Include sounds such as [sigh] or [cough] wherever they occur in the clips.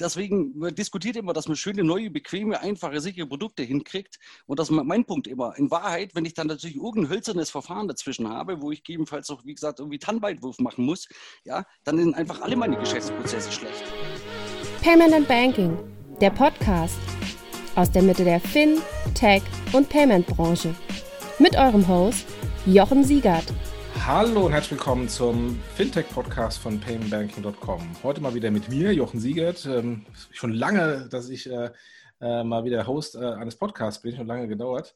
deswegen man diskutiert immer, dass man schöne, neue, bequeme, einfache, sichere Produkte hinkriegt. Und das ist mein Punkt immer. In Wahrheit, wenn ich dann natürlich irgendein hölzernes Verfahren dazwischen habe, wo ich gegebenenfalls auch, wie gesagt, irgendwie Tannenweitwurf machen muss, ja, dann sind einfach alle meine Geschäftsprozesse schlecht. Payment and Banking, der Podcast aus der Mitte der Fin, Tech und Payment Branche. Mit eurem Host Jochen Siegert. Hallo und herzlich willkommen zum Fintech-Podcast von paymentbanking.com. Heute mal wieder mit mir, Jochen Siegert. Ähm, schon lange, dass ich äh, äh, mal wieder Host äh, eines Podcasts bin, schon lange gedauert.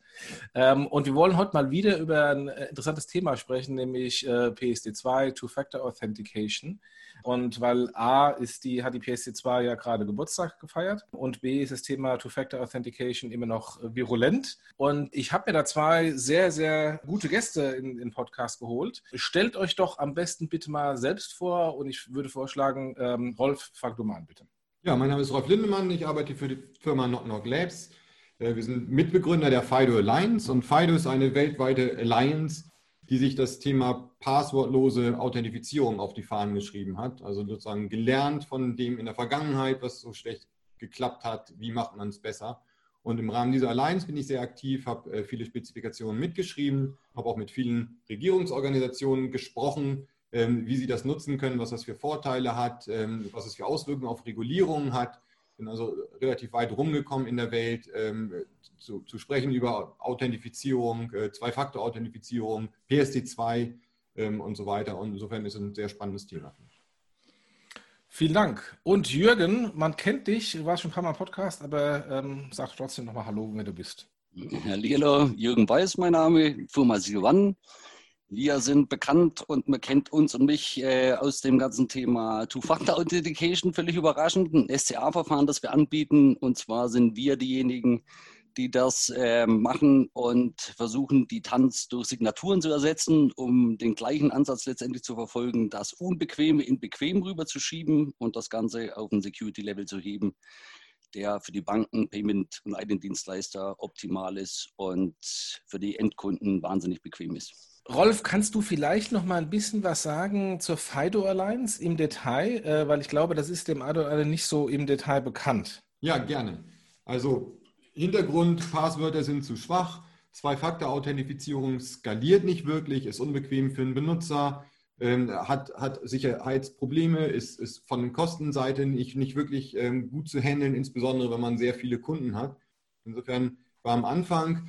Ähm, und wir wollen heute mal wieder über ein interessantes Thema sprechen, nämlich äh, PSD2, Two-Factor Authentication. Und weil A ist die, hat die PSD2 ja gerade Geburtstag gefeiert und B ist das Thema Two-Factor Authentication immer noch virulent. Und ich habe mir da zwei sehr, sehr gute Gäste in den Podcast geholt. Stellt euch doch am besten bitte mal selbst vor und ich würde vorschlagen, ähm, Rolf, fang du mal an, bitte. Ja, mein Name ist Rolf Lindemann, ich arbeite für die Firma Knock Knock Labs. Äh, wir sind Mitbegründer der FIDO Alliance und FIDO ist eine weltweite Alliance, die sich das Thema passwortlose Authentifizierung auf die Fahnen geschrieben hat. Also sozusagen gelernt von dem in der Vergangenheit, was so schlecht geklappt hat, wie macht man es besser. Und im Rahmen dieser Alliance bin ich sehr aktiv, habe äh, viele Spezifikationen mitgeschrieben, habe auch mit vielen Regierungsorganisationen gesprochen, ähm, wie sie das nutzen können, was das für Vorteile hat, ähm, was es für Auswirkungen auf Regulierungen hat bin also relativ weit rumgekommen in der Welt, ähm, zu, zu, sprechen über Authentifizierung, äh, Zwei-Faktor-Authentifizierung, PSD2 ähm, und so weiter. Und insofern ist es ein sehr spannendes Thema. Vielen Dank. Und Jürgen, man kennt dich, du warst schon ein paar Mal im Podcast, aber ähm, sag trotzdem nochmal Hallo, wer du bist. Herr Lehler, Jürgen Weiß, mein Name, Firma Silvan. Wir sind bekannt und man kennt uns und mich äh, aus dem ganzen Thema Two-Factor-Authentication, völlig überraschend, ein SCA-Verfahren, das wir anbieten. Und zwar sind wir diejenigen, die das äh, machen und versuchen, die Tanz durch Signaturen zu ersetzen, um den gleichen Ansatz letztendlich zu verfolgen, das Unbequeme in Bequem rüberzuschieben und das Ganze auf ein Security-Level zu heben, der für die Banken, Payment und eigenen Dienstleister optimal ist und für die Endkunden wahnsinnig bequem ist. Rolf, kannst du vielleicht noch mal ein bisschen was sagen zur FIDO Alliance im Detail? Äh, weil ich glaube, das ist dem Ado nicht so im Detail bekannt. Ja, gerne. Also Hintergrund, Passwörter sind zu schwach. Zwei-Faktor-Authentifizierung skaliert nicht wirklich, ist unbequem für den Benutzer, ähm, hat, hat Sicherheitsprobleme, ist, ist von den Kostenseite nicht, nicht wirklich ähm, gut zu handeln, insbesondere wenn man sehr viele Kunden hat. Insofern war am Anfang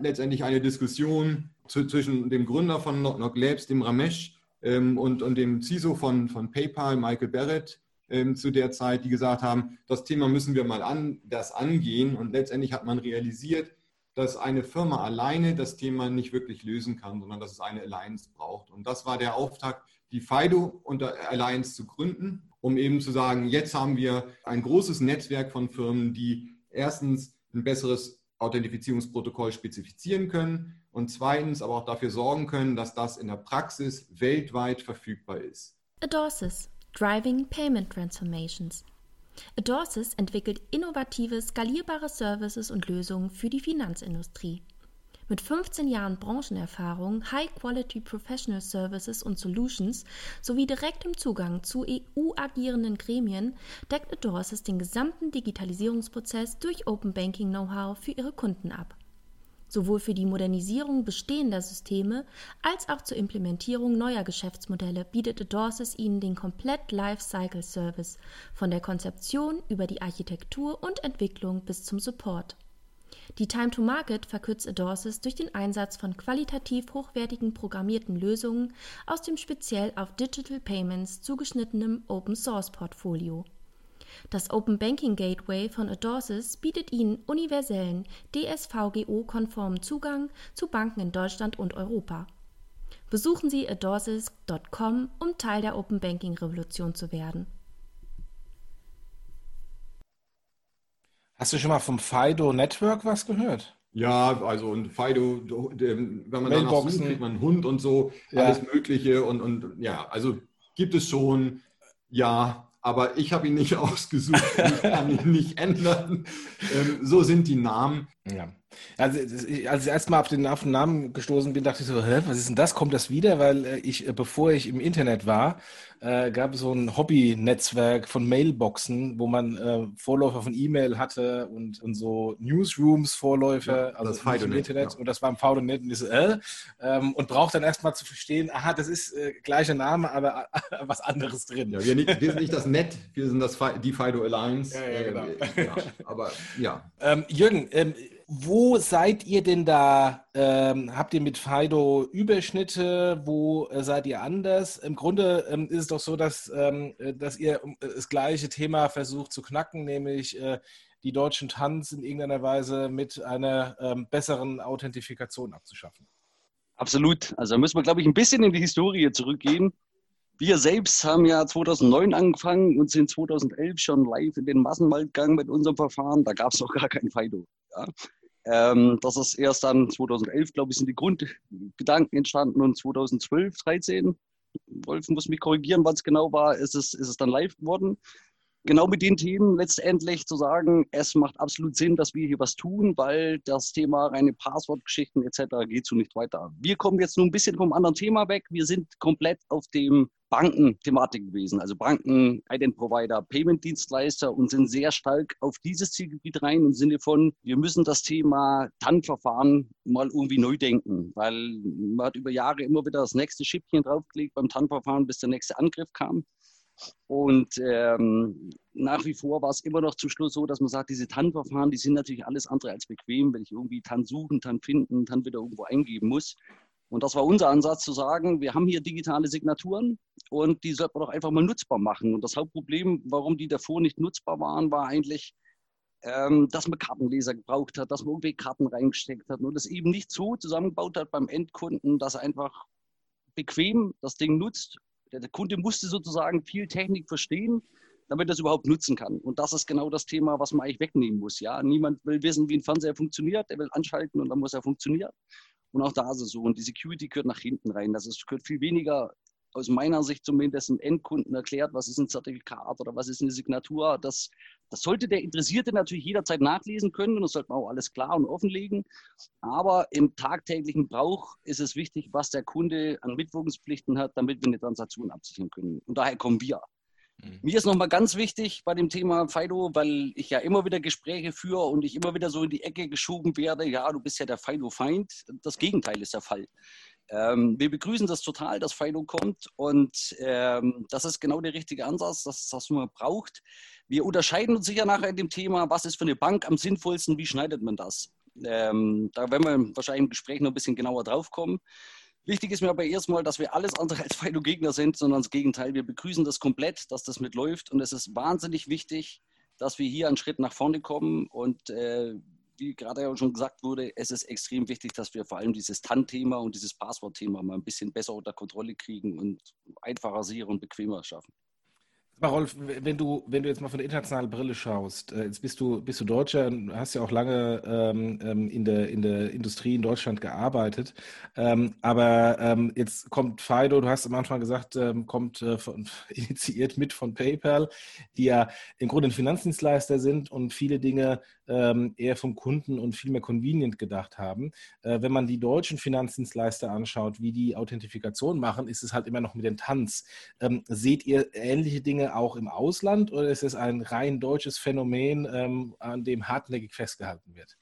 letztendlich eine Diskussion, zu, zwischen dem Gründer von Knock Knock Labs, dem Ramesh, ähm, und, und dem CISO von, von PayPal, Michael Barrett, ähm, zu der Zeit, die gesagt haben, das Thema müssen wir mal an, das angehen. Und letztendlich hat man realisiert, dass eine Firma alleine das Thema nicht wirklich lösen kann, sondern dass es eine Alliance braucht. Und das war der Auftakt, die FIDO unter Alliance zu gründen, um eben zu sagen, jetzt haben wir ein großes Netzwerk von Firmen, die erstens ein besseres Authentifizierungsprotokoll spezifizieren können und zweitens aber auch dafür sorgen können, dass das in der Praxis weltweit verfügbar ist. Adorsis, Driving Payment Transformations. Adorsis entwickelt innovative, skalierbare Services und Lösungen für die Finanzindustrie. Mit 15 Jahren Branchenerfahrung, High-Quality Professional Services und Solutions sowie direktem Zugang zu EU-agierenden Gremien deckt Adorsis den gesamten Digitalisierungsprozess durch Open Banking Know-how für ihre Kunden ab. Sowohl für die Modernisierung bestehender Systeme als auch zur Implementierung neuer Geschäftsmodelle bietet Adorsis ihnen den komplett Lifecycle Service von der Konzeption über die Architektur und Entwicklung bis zum Support. Die Time to Market verkürzt Adorsis durch den Einsatz von qualitativ hochwertigen programmierten Lösungen aus dem speziell auf Digital Payments zugeschnittenen Open Source Portfolio. Das Open Banking Gateway von Adorsis bietet Ihnen universellen, DSVGO-konformen Zugang zu Banken in Deutschland und Europa. Besuchen Sie adorsis.com, um Teil der Open Banking Revolution zu werden. Hast du schon mal vom Fido Network was gehört? Ja, also und Fido, wenn man danach sucht, kriegt man einen Hund und so, ja. alles Mögliche und, und ja, also gibt es schon, ja, aber ich habe ihn nicht [laughs] ausgesucht, ich kann ihn nicht ändern. Ähm, so sind die Namen. Ja. Also, als ich erstmal auf den, auf den Namen gestoßen bin, dachte ich so, hä, was ist denn das? Kommt das wieder? Weil äh, ich, äh, bevor ich im Internet war, äh, gab es so ein Hobby-Netzwerk von Mailboxen, wo man äh, Vorläufer von E-Mail hatte und, und so Newsrooms-Vorläufer, ja, also im Internet. Ja. Und das war im VDNet und, so, äh, ähm, und braucht dann erstmal zu verstehen, aha, das ist äh, gleicher Name, aber [laughs] was anderes drin. Ja, wir, nicht, wir, sind nicht das Net, wir sind das die Fido Alliance. Ja, ja, genau. ja, aber ja. Ähm, Jürgen, ähm, wo seid ihr denn da? Ähm, habt ihr mit Fido Überschnitte? Wo äh, seid ihr anders? Im Grunde ähm, ist es doch so, dass, ähm, äh, dass ihr äh, das gleiche Thema versucht zu knacken, nämlich äh, die deutschen Tanz in irgendeiner Weise mit einer ähm, besseren Authentifikation abzuschaffen. Absolut. Also da müssen wir, glaube ich, ein bisschen in die Historie zurückgehen. Wir selbst haben ja 2009 angefangen und sind 2011 schon live in den Massenwald gegangen mit unserem Verfahren. Da gab es noch gar kein Fido. Ja. Ähm, das ist erst dann 2011, glaube ich, sind die Grundgedanken entstanden und 2012, 13, Wolf muss mich korrigieren, wann es genau war, ist es, ist es dann live geworden genau mit den Themen letztendlich zu sagen, es macht absolut Sinn, dass wir hier was tun, weil das Thema reine Passwortgeschichten etc. geht so nicht weiter. Wir kommen jetzt nur ein bisschen vom anderen Thema weg. Wir sind komplett auf dem Banken-Thematik gewesen, also Banken, Ident-Provider, Payment-Dienstleister und sind sehr stark auf dieses Zielgebiet rein im Sinne von, wir müssen das Thema TAN-Verfahren mal irgendwie neu denken, weil man hat über Jahre immer wieder das nächste Schippchen draufgelegt beim TAN-Verfahren, bis der nächste Angriff kam. Und ähm, nach wie vor war es immer noch zum Schluss so, dass man sagt, diese TAN-Verfahren, die sind natürlich alles andere als bequem, wenn ich irgendwie TAN suchen, TAN finden, TAN wieder irgendwo eingeben muss. Und das war unser Ansatz zu sagen, wir haben hier digitale Signaturen und die sollten wir doch einfach mal nutzbar machen. Und das Hauptproblem, warum die davor nicht nutzbar waren, war eigentlich, ähm, dass man Kartenleser gebraucht hat, dass man irgendwie Karten reingesteckt hat und das eben nicht so zusammengebaut hat beim Endkunden, dass er einfach bequem das Ding nutzt der Kunde musste sozusagen viel Technik verstehen, damit er es überhaupt nutzen kann. Und das ist genau das Thema, was man eigentlich wegnehmen muss. Ja? Niemand will wissen, wie ein Fernseher funktioniert, der will anschalten und dann muss er funktionieren. Und auch da ist es so. Und die Security gehört nach hinten rein. Das ist, gehört viel weniger aus meiner Sicht zumindest einem Endkunden erklärt, was ist ein Zertifikat oder was ist eine Signatur. Das, das sollte der Interessierte natürlich jederzeit nachlesen können und das sollte man auch alles klar und offenlegen. Aber im tagtäglichen Brauch ist es wichtig, was der Kunde an Mitwirkungspflichten hat, damit wir eine Transaktion absichern können. Und daher kommen wir. Mhm. Mir ist nochmal ganz wichtig bei dem Thema Fido, weil ich ja immer wieder Gespräche führe und ich immer wieder so in die Ecke geschoben werde, ja, du bist ja der Fido-Feind. Das Gegenteil ist der Fall. Ähm, wir begrüßen das total, dass Fido kommt und ähm, das ist genau der richtige Ansatz, das ist das, man braucht. Wir unterscheiden uns sicher nachher in dem Thema, was ist für eine Bank am sinnvollsten, wie schneidet man das? Ähm, da werden wir wahrscheinlich im Gespräch noch ein bisschen genauer drauf kommen. Wichtig ist mir aber erstmal, dass wir alles andere als Fido-Gegner sind, sondern das Gegenteil. Wir begrüßen das komplett, dass das mitläuft und es ist wahnsinnig wichtig, dass wir hier einen Schritt nach vorne kommen und äh, wie gerade ja schon gesagt wurde, es ist extrem wichtig, dass wir vor allem dieses TAN-Thema und dieses Passwort-Thema mal ein bisschen besser unter Kontrolle kriegen und einfacher, sicherer und bequemer schaffen. Rolf, wenn du, wenn du jetzt mal von der internationalen Brille schaust, äh, jetzt bist du, bist du Deutscher und hast ja auch lange ähm, ähm, in, der, in der Industrie in Deutschland gearbeitet. Ähm, aber ähm, jetzt kommt Fido, du hast am Anfang gesagt, ähm, kommt äh, von, [laughs] initiiert mit von PayPal, die ja im Grunde ein Finanzdienstleister sind und viele Dinge ähm, eher vom Kunden und viel mehr convenient gedacht haben. Äh, wenn man die deutschen Finanzdienstleister anschaut, wie die Authentifikation machen, ist es halt immer noch mit den Tanz. seht ihr ähnliche Dinge auch im Ausland oder ist es ein rein deutsches Phänomen, ähm, an dem hartnäckig festgehalten wird?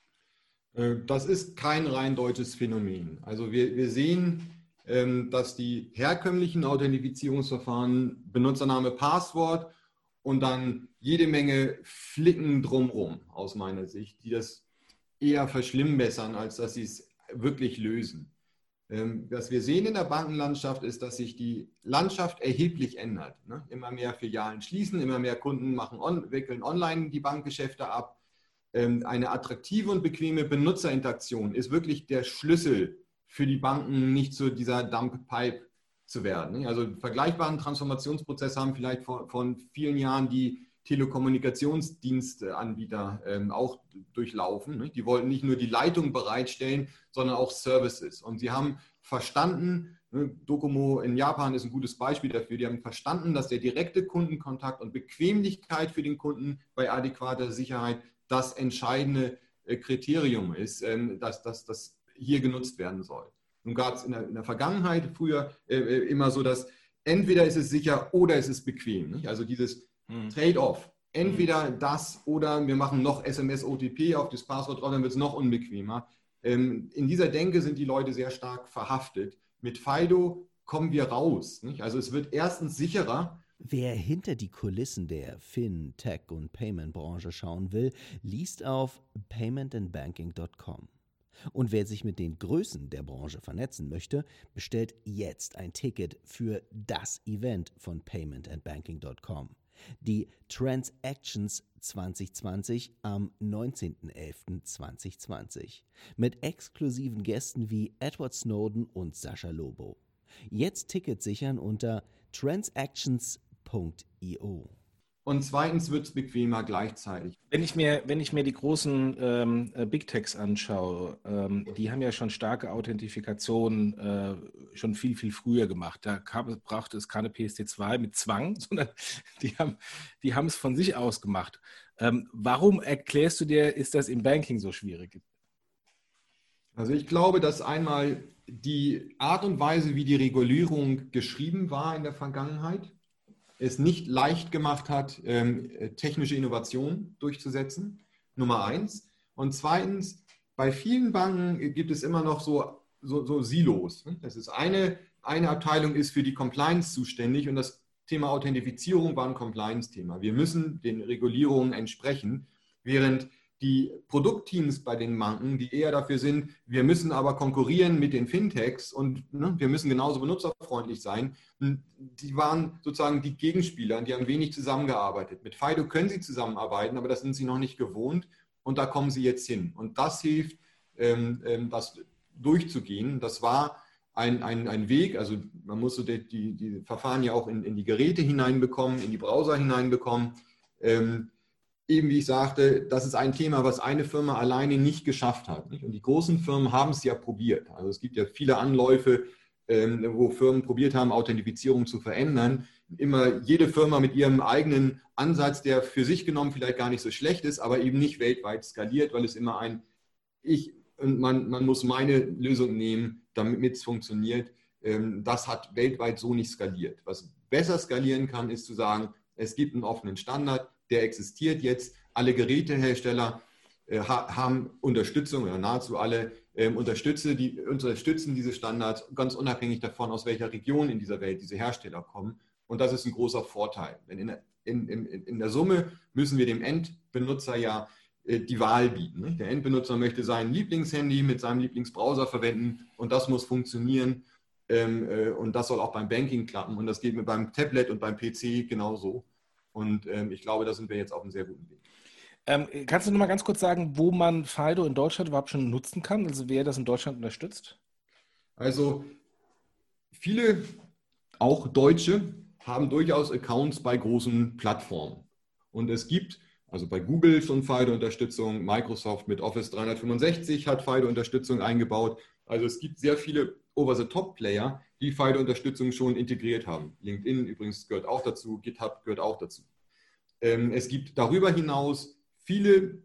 Äh, das ist kein rein deutsches Phänomen. Also wir, wir sehen, ähm, dass die herkömmlichen Authentifizierungsverfahren Benutzername, Passwort und dann jede Menge Flicken drumherum, aus meiner Sicht, die das eher verschlimmbessern, als dass sie es wirklich lösen. Ähm, was wir sehen in der Bankenlandschaft ist, dass sich die Landschaft erheblich ändert. Ne? Immer mehr Filialen schließen, immer mehr Kunden machen wickeln online die Bankgeschäfte ab. Ähm, eine attraktive und bequeme Benutzerinteraktion ist wirklich der Schlüssel für die Banken, nicht zu dieser Dump-Pipe zu werden. Ne? Also vergleichbaren Transformationsprozess haben vielleicht von vielen Jahren die Telekommunikationsdienstanbieter ähm, auch durchlaufen. Ne? Die wollten nicht nur die Leitung bereitstellen, sondern auch Services. Und sie haben verstanden, ne, Docomo in Japan ist ein gutes Beispiel dafür, die haben verstanden, dass der direkte Kundenkontakt und Bequemlichkeit für den Kunden bei adäquater Sicherheit das entscheidende äh, Kriterium ist, ähm, dass das hier genutzt werden soll. Nun gab es in, in der, Vergangenheit früher äh, äh, immer so, dass entweder ist es sicher oder es ist bequem. Nicht? Also dieses hm. Trade-off. Entweder hm. das oder wir machen noch SMS-OTP auf das Passwort drauf, dann wird es noch unbequemer. Ähm, in dieser Denke sind die Leute sehr stark verhaftet. Mit FIDO kommen wir raus. Nicht? Also es wird erstens sicherer. Wer hinter die Kulissen der Fin, Tech und Payment-Branche schauen will, liest auf paymentandbanking.com. Und wer sich mit den Größen der Branche vernetzen möchte, bestellt jetzt ein Ticket für das Event von paymentandbanking.com. Die Transactions 2020 am 19.11.2020 mit exklusiven Gästen wie Edward Snowden und Sascha Lobo. Jetzt Ticket sichern unter transactions.io. Und zweitens wird es bequemer gleichzeitig. Wenn ich mir, wenn ich mir die großen ähm, äh, Big Techs anschaue, ähm, die haben ja schon starke Authentifikation äh, schon viel, viel früher gemacht. Da kam, brauchte es keine PSD2 mit Zwang, [laughs] sondern die haben die es von sich aus gemacht. Ähm, warum erklärst du dir, ist das im Banking so schwierig? Also ich glaube, dass einmal die Art und Weise, wie die Regulierung geschrieben war in der Vergangenheit, es nicht leicht gemacht hat, ähm, technische Innovation durchzusetzen. Nummer eins. Und zweitens, bei vielen Banken gibt es immer noch so, so, so Silos. Das ist eine, eine Abteilung ist für die Compliance zuständig und das Thema Authentifizierung war ein Compliance-Thema. Wir müssen den Regulierungen entsprechen, während die Produktteams bei den Banken, die eher dafür sind, wir müssen aber konkurrieren mit den Fintechs und ne, wir müssen genauso benutzerfreundlich sein, die waren sozusagen die Gegenspieler und die haben wenig zusammengearbeitet. Mit Fido können sie zusammenarbeiten, aber das sind sie noch nicht gewohnt und da kommen sie jetzt hin. Und das hilft, ähm, ähm, das durchzugehen. Das war ein, ein, ein Weg, also man musste die, die, die Verfahren ja auch in, in, die Geräte hineinbekommen, in die Browser hineinbekommen. Ähm, eben wie ich sagte, das ist ein Thema, was eine Firma alleine nicht geschafft hat. Nicht? Und die großen Firmen haben es ja probiert. Also es gibt ja viele Anläufe, ähm, wo Firmen probiert haben, Authentifizierung zu verändern. Immer jede Firma mit ihrem eigenen Ansatz, der für sich genommen vielleicht gar nicht so schlecht ist, aber eben nicht weltweit skaliert, weil es immer ein Ich und man, man muss meine Lösung nehmen, damit es funktioniert. Ähm, das hat weltweit so nicht skaliert. Was besser skalieren kann, ist zu sagen, es gibt einen offenen Standard, der existiert jetzt. Alle Gerätehersteller äh, haben Unterstützung oder nahezu alle ähm, unterstütze die, unterstützen diese Standards ganz unabhängig davon, aus welcher Region in dieser Welt diese Hersteller kommen. Und das ist ein großer Vorteil. Denn in der, in, in, in der Summe müssen wir dem Endbenutzer ja äh, die Wahl bieten. Der Endbenutzer möchte sein Lieblingshandy mit seinem Lieblingsbrowser verwenden und das muss funktionieren. Ähm, äh, und das soll auch beim Banking klappen. Und das geht mir beim Tablet und beim PC genauso. Und ähm, ich glaube, da sind wir jetzt auf einem sehr guten Weg. Ähm, kannst du noch mal ganz kurz sagen, wo man Fido in Deutschland überhaupt schon nutzen kann? Also wer das in Deutschland unterstützt? Also viele, auch Deutsche, haben durchaus Accounts bei großen Plattformen. Und es gibt also bei Google schon FIDO-Unterstützung, Microsoft mit Office 365 hat FIDO-Unterstützung eingebaut. Also es gibt sehr viele Over-the-Top-Player, die FIDO-Unterstützung schon integriert haben. LinkedIn übrigens gehört auch dazu, GitHub gehört auch dazu. Ähm, es gibt darüber hinaus viele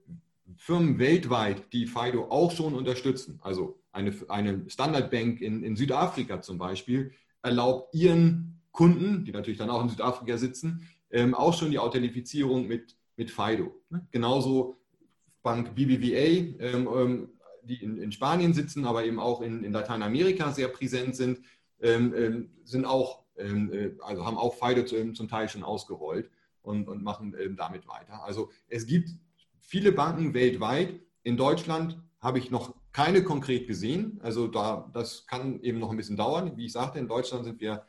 Firmen weltweit, die FIDO auch schon unterstützen. Also eine, eine Standardbank in, in Südafrika zum Beispiel erlaubt ihren Kunden, die natürlich dann auch in Südafrika sitzen, ähm, auch schon die Authentifizierung mit, mit FIDO. Ne? Genauso Bank BBVA, ähm, ähm, die in, in, Spanien sitzen, aber eben auch in, in Lateinamerika sehr präsent sind, sind auch, ähm, äh, also haben auch zum, zum Teil schon ausgerollt und, und machen damit weiter. Also es gibt viele Banken weltweit. In Deutschland habe ich noch keine konkret gesehen. Also da, das kann eben noch ein bisschen dauern. Wie ich sagte, in Deutschland sind wir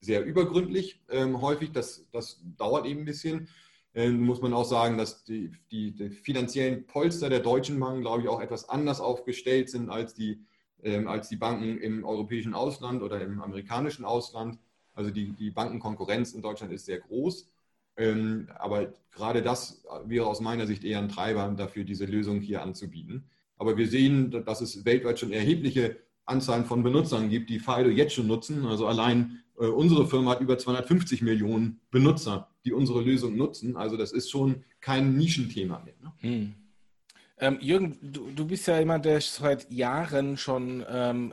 sehr übergründlich ähm, häufig. Das, das dauert eben ein bisschen. Ähm, muss man auch sagen, dass die, die, die, finanziellen Polster der deutschen Banken, glaube ich, auch etwas anders aufgestellt sind als die, ähm, als die Banken im europäischen Ausland oder im amerikanischen Ausland. Also die, die Bankenkonkurrenz in Deutschland ist sehr groß. Ähm, aber gerade das wäre aus meiner Sicht eher ein Treiber dafür, diese Lösung hier anzubieten. Aber wir sehen, dass es weltweit schon erhebliche Anzahlen von Benutzern gibt, die FIDO jetzt schon nutzen. Also allein äh, unsere Firma hat über 250 Millionen Benutzer, die unsere Lösung nutzen. Also das ist schon kein Nischenthema mehr. Ne? Hm. Ähm, Jürgen, du, du, bist ja jemand, der seit Jahren schon ähm,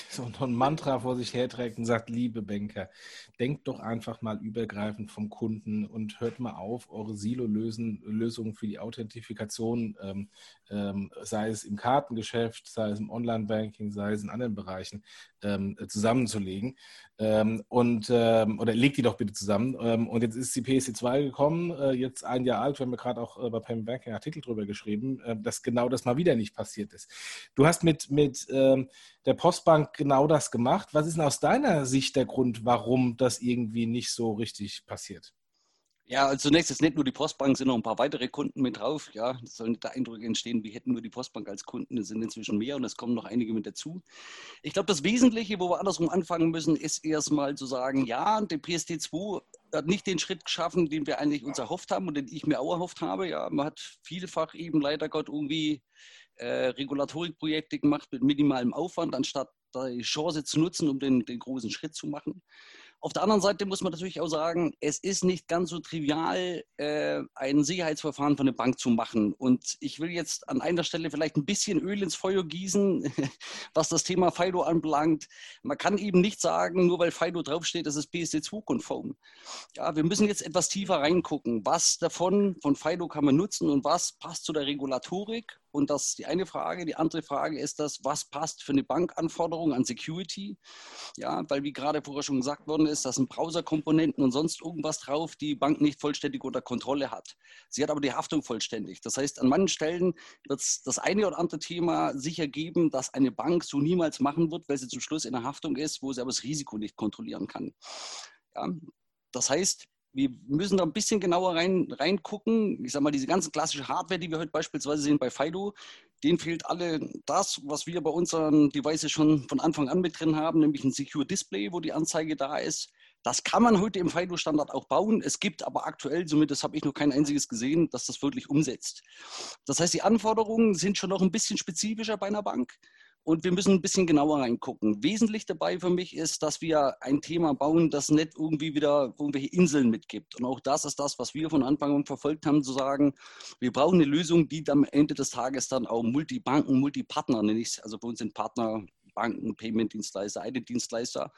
[laughs] so ein Mantra vor sich herträgt und sagt, liebe Banker, denkt doch einfach mal übergreifend vom Kunden und hört mal auf, eure Silo-Lösungen für die Authentifikation, ähm, ähm, sei es im Kartengeschäft, sei es im Online-Banking, sei es in anderen Bereichen, ähm, zusammenzulegen. Ähm, und, ähm, oder legt die doch bitte zusammen. Ähm, und jetzt ist die PSC2 gekommen, äh, jetzt ein Jahr alt, wir haben ja gerade auch äh, bei Payment Banking Artikel drüber geschrieben, äh, dass genau das mal wieder nicht passiert ist. Du hast mit, mit der Postbank genau das gemacht. Was ist denn aus deiner Sicht der Grund, warum das irgendwie nicht so richtig passiert? Ja, also zunächst ist nicht nur die Postbank, sind noch ein paar weitere Kunden mit drauf. Ja, es soll nicht der Eindruck entstehen, wir hätten nur die Postbank als Kunden. Es sind inzwischen mehr und es kommen noch einige mit dazu. Ich glaube, das Wesentliche, wo wir andersrum anfangen müssen, ist erstmal zu sagen, ja, der PSD2 hat nicht den Schritt geschaffen, den wir eigentlich uns erhofft haben und den ich mir auch erhofft habe. Ja, man hat vielfach eben leider Gott irgendwie äh, Regulatorikprojekte gemacht mit minimalem Aufwand, anstatt die Chance zu nutzen, um den, den großen Schritt zu machen. Auf der anderen Seite muss man natürlich auch sagen, es ist nicht ganz so trivial, äh, ein Sicherheitsverfahren von der Bank zu machen. Und ich will jetzt an einer Stelle vielleicht ein bisschen Öl ins Feuer gießen, [laughs] was das Thema FIDO anbelangt. Man kann eben nicht sagen, nur weil FIDO draufsteht, das ist PSD2-konform. Ja, wir müssen jetzt etwas tiefer reingucken. Was davon von FIDO kann man nutzen und was passt zu der Regulatorik und das ist die eine Frage. Die andere Frage ist das, was passt für eine Bankanforderung an Security? Ja, weil wie gerade vorher schon gesagt worden ist, da sind Browserkomponenten und sonst irgendwas drauf, die Bank nicht vollständig unter Kontrolle hat. Sie hat aber die Haftung vollständig. Das heißt, an manchen Stellen wird es das eine oder andere Thema sicher geben, dass eine Bank so niemals machen wird, weil sie zum Schluss in der Haftung ist, wo sie aber das Risiko nicht kontrollieren kann. Ja, das heißt, wir müssen da ein bisschen genauer rein, reingucken. Ich sage mal, diese ganze klassische Hardware, die wir heute beispielsweise sehen bei Fido, denen fehlt alle das, was wir bei unseren Devices schon von Anfang an mit drin haben, nämlich ein Secure Display, wo die Anzeige da ist. Das kann man heute im FIDO-Standard auch bauen. Es gibt aber aktuell, zumindest habe ich noch kein einziges gesehen, dass das wirklich umsetzt. Das heißt, die Anforderungen sind schon noch ein bisschen spezifischer bei einer Bank. Und wir müssen ein bisschen genauer reingucken. Wesentlich dabei für mich ist, dass wir ein Thema bauen, das nicht irgendwie wieder irgendwelche Inseln mitgibt. Und auch das ist das, was wir von Anfang an verfolgt haben, zu sagen, wir brauchen eine Lösung, die am Ende des Tages dann auch Multibanken, Multipartner, nenne ich es, also bei uns sind Partner Banken, Payment-Dienstleister, ID-Dienstleister,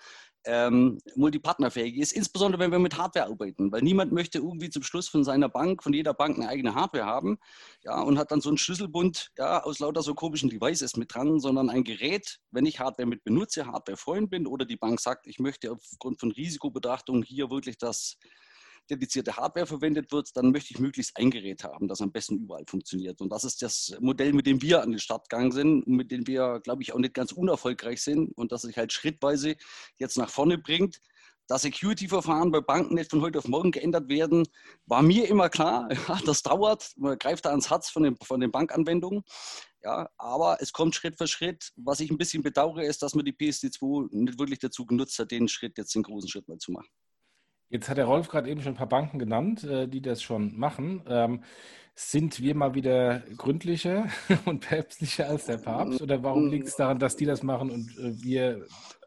ähm, multipartnerfähig ist, insbesondere wenn wir mit Hardware arbeiten, weil niemand möchte irgendwie zum Schluss von seiner Bank, von jeder Bank eine eigene Hardware haben ja, und hat dann so einen Schlüsselbund ja, aus lauter so komischen Devices mit dran, sondern ein Gerät, wenn ich Hardware mit benutze, Hardware-Freund bin oder die Bank sagt, ich möchte aufgrund von Risikobetrachtung hier wirklich das dedizierte Hardware verwendet wird, dann möchte ich möglichst ein Gerät haben, das am besten überall funktioniert. Und das ist das Modell, mit dem wir an den Start gegangen sind und mit dem wir, glaube ich, auch nicht ganz unerfolgreich sind und das sich halt schrittweise jetzt nach vorne bringt. Dass Security-Verfahren bei Banken nicht von heute auf morgen geändert werden, war mir immer klar. [laughs] Ja, das dauert, man greift da ans Herz von den, von den Bankanwendungen. Ja, aber es kommt Schritt für Schritt. Was ich ein bisschen bedauere, ist, dass man die PSD2 nicht wirklich dazu genutzt hat, den Schritt jetzt den großen Schritt mal zu machen. Jetzt hat der Rolf gerade eben schon ein paar Banken genannt, äh, die das schon machen. Ähm, sind wir mal wieder gründlicher [laughs] und päpstlicher als der Papst? Oder warum liegt es daran, dass die das machen und äh, wir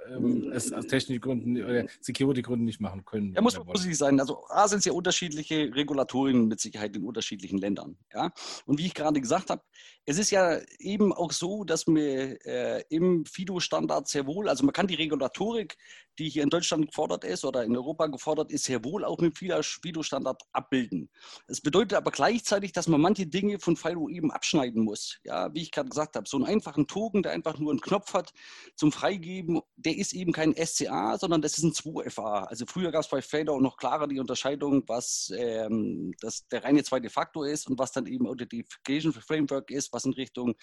ähm, es aus technischen Gründen oder Security-Gründen nicht machen können. Ja, muss man positiv sein. Also A sind es ja unterschiedliche Regulatorien mit Sicherheit in unterschiedlichen Ländern. Ja? Und wie ich gerade gesagt habe, es ist ja eben auch so, dass wir äh, im FIDO-Standard sehr wohl, also man kann die Regulatorik, die hier in Deutschland gefordert ist oder in Europa gefordert ist, sehr wohl auch mit FIDO-Standard abbilden. Es bedeutet aber gleichzeitig, dass man manche Dinge von FIDO eben abschneiden muss. Ja, wie ich gerade gesagt habe, so einen einfachen Token, der einfach nur einen Knopf hat zum Freigeben, der ist eben kein SCA, sondern das ist ein 2FA. Also früher gab es bei Fader auch noch klarer die Unterscheidung, was ähm, das der reine zweite Faktor ist und was dann eben Authentication Framework ist, was in Richtung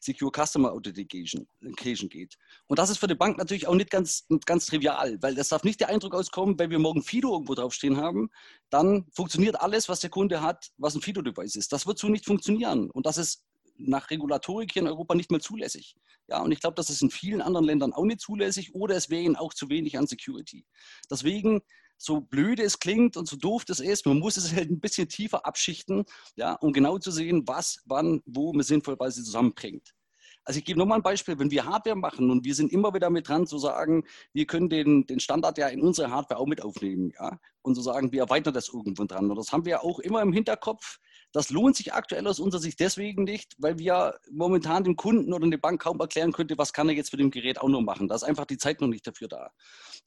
Secure Customer Authentication geht. Und das ist für die Bank natürlich auch nicht ganz, ganz trivial, weil das darf nicht der Eindruck auskommen, wenn wir morgen Fido irgendwo draufstehen haben, dann funktioniert alles, was der Kunde hat, was ein Fido-Device ist. Das wird so nicht funktionieren. Und das ist nach Regulatorik hier in Europa nicht mehr zulässig. Ja, und ich glaube, das ist in vielen anderen Ländern auch nicht zulässig oder es wäre ihnen auch zu wenig an Security. Deswegen, so blöd es klingt und so doof das ist, man muss es halt ein bisschen tiefer abschichten, ja, um genau zu sehen, was, wann, wo man sinnvollweise zusammenbringt. Also ich gebe nochmal ein Beispiel, wenn wir Hardware machen und wir sind immer wieder mit dran zu sagen, wir können den, den Standard ja in unsere Hardware auch mit aufnehmen, ja, und so sagen, wir erweitern das irgendwo dran. Und das haben wir auch immer im Hinterkopf, Das lohnt sich aktuell aus unserer Sicht deswegen nicht, weil wir momentan dem Kunden oder der Bank kaum erklären könnte, was kann er jetzt mit dem Gerät auch noch machen. Da ist einfach die Zeit noch nicht dafür da.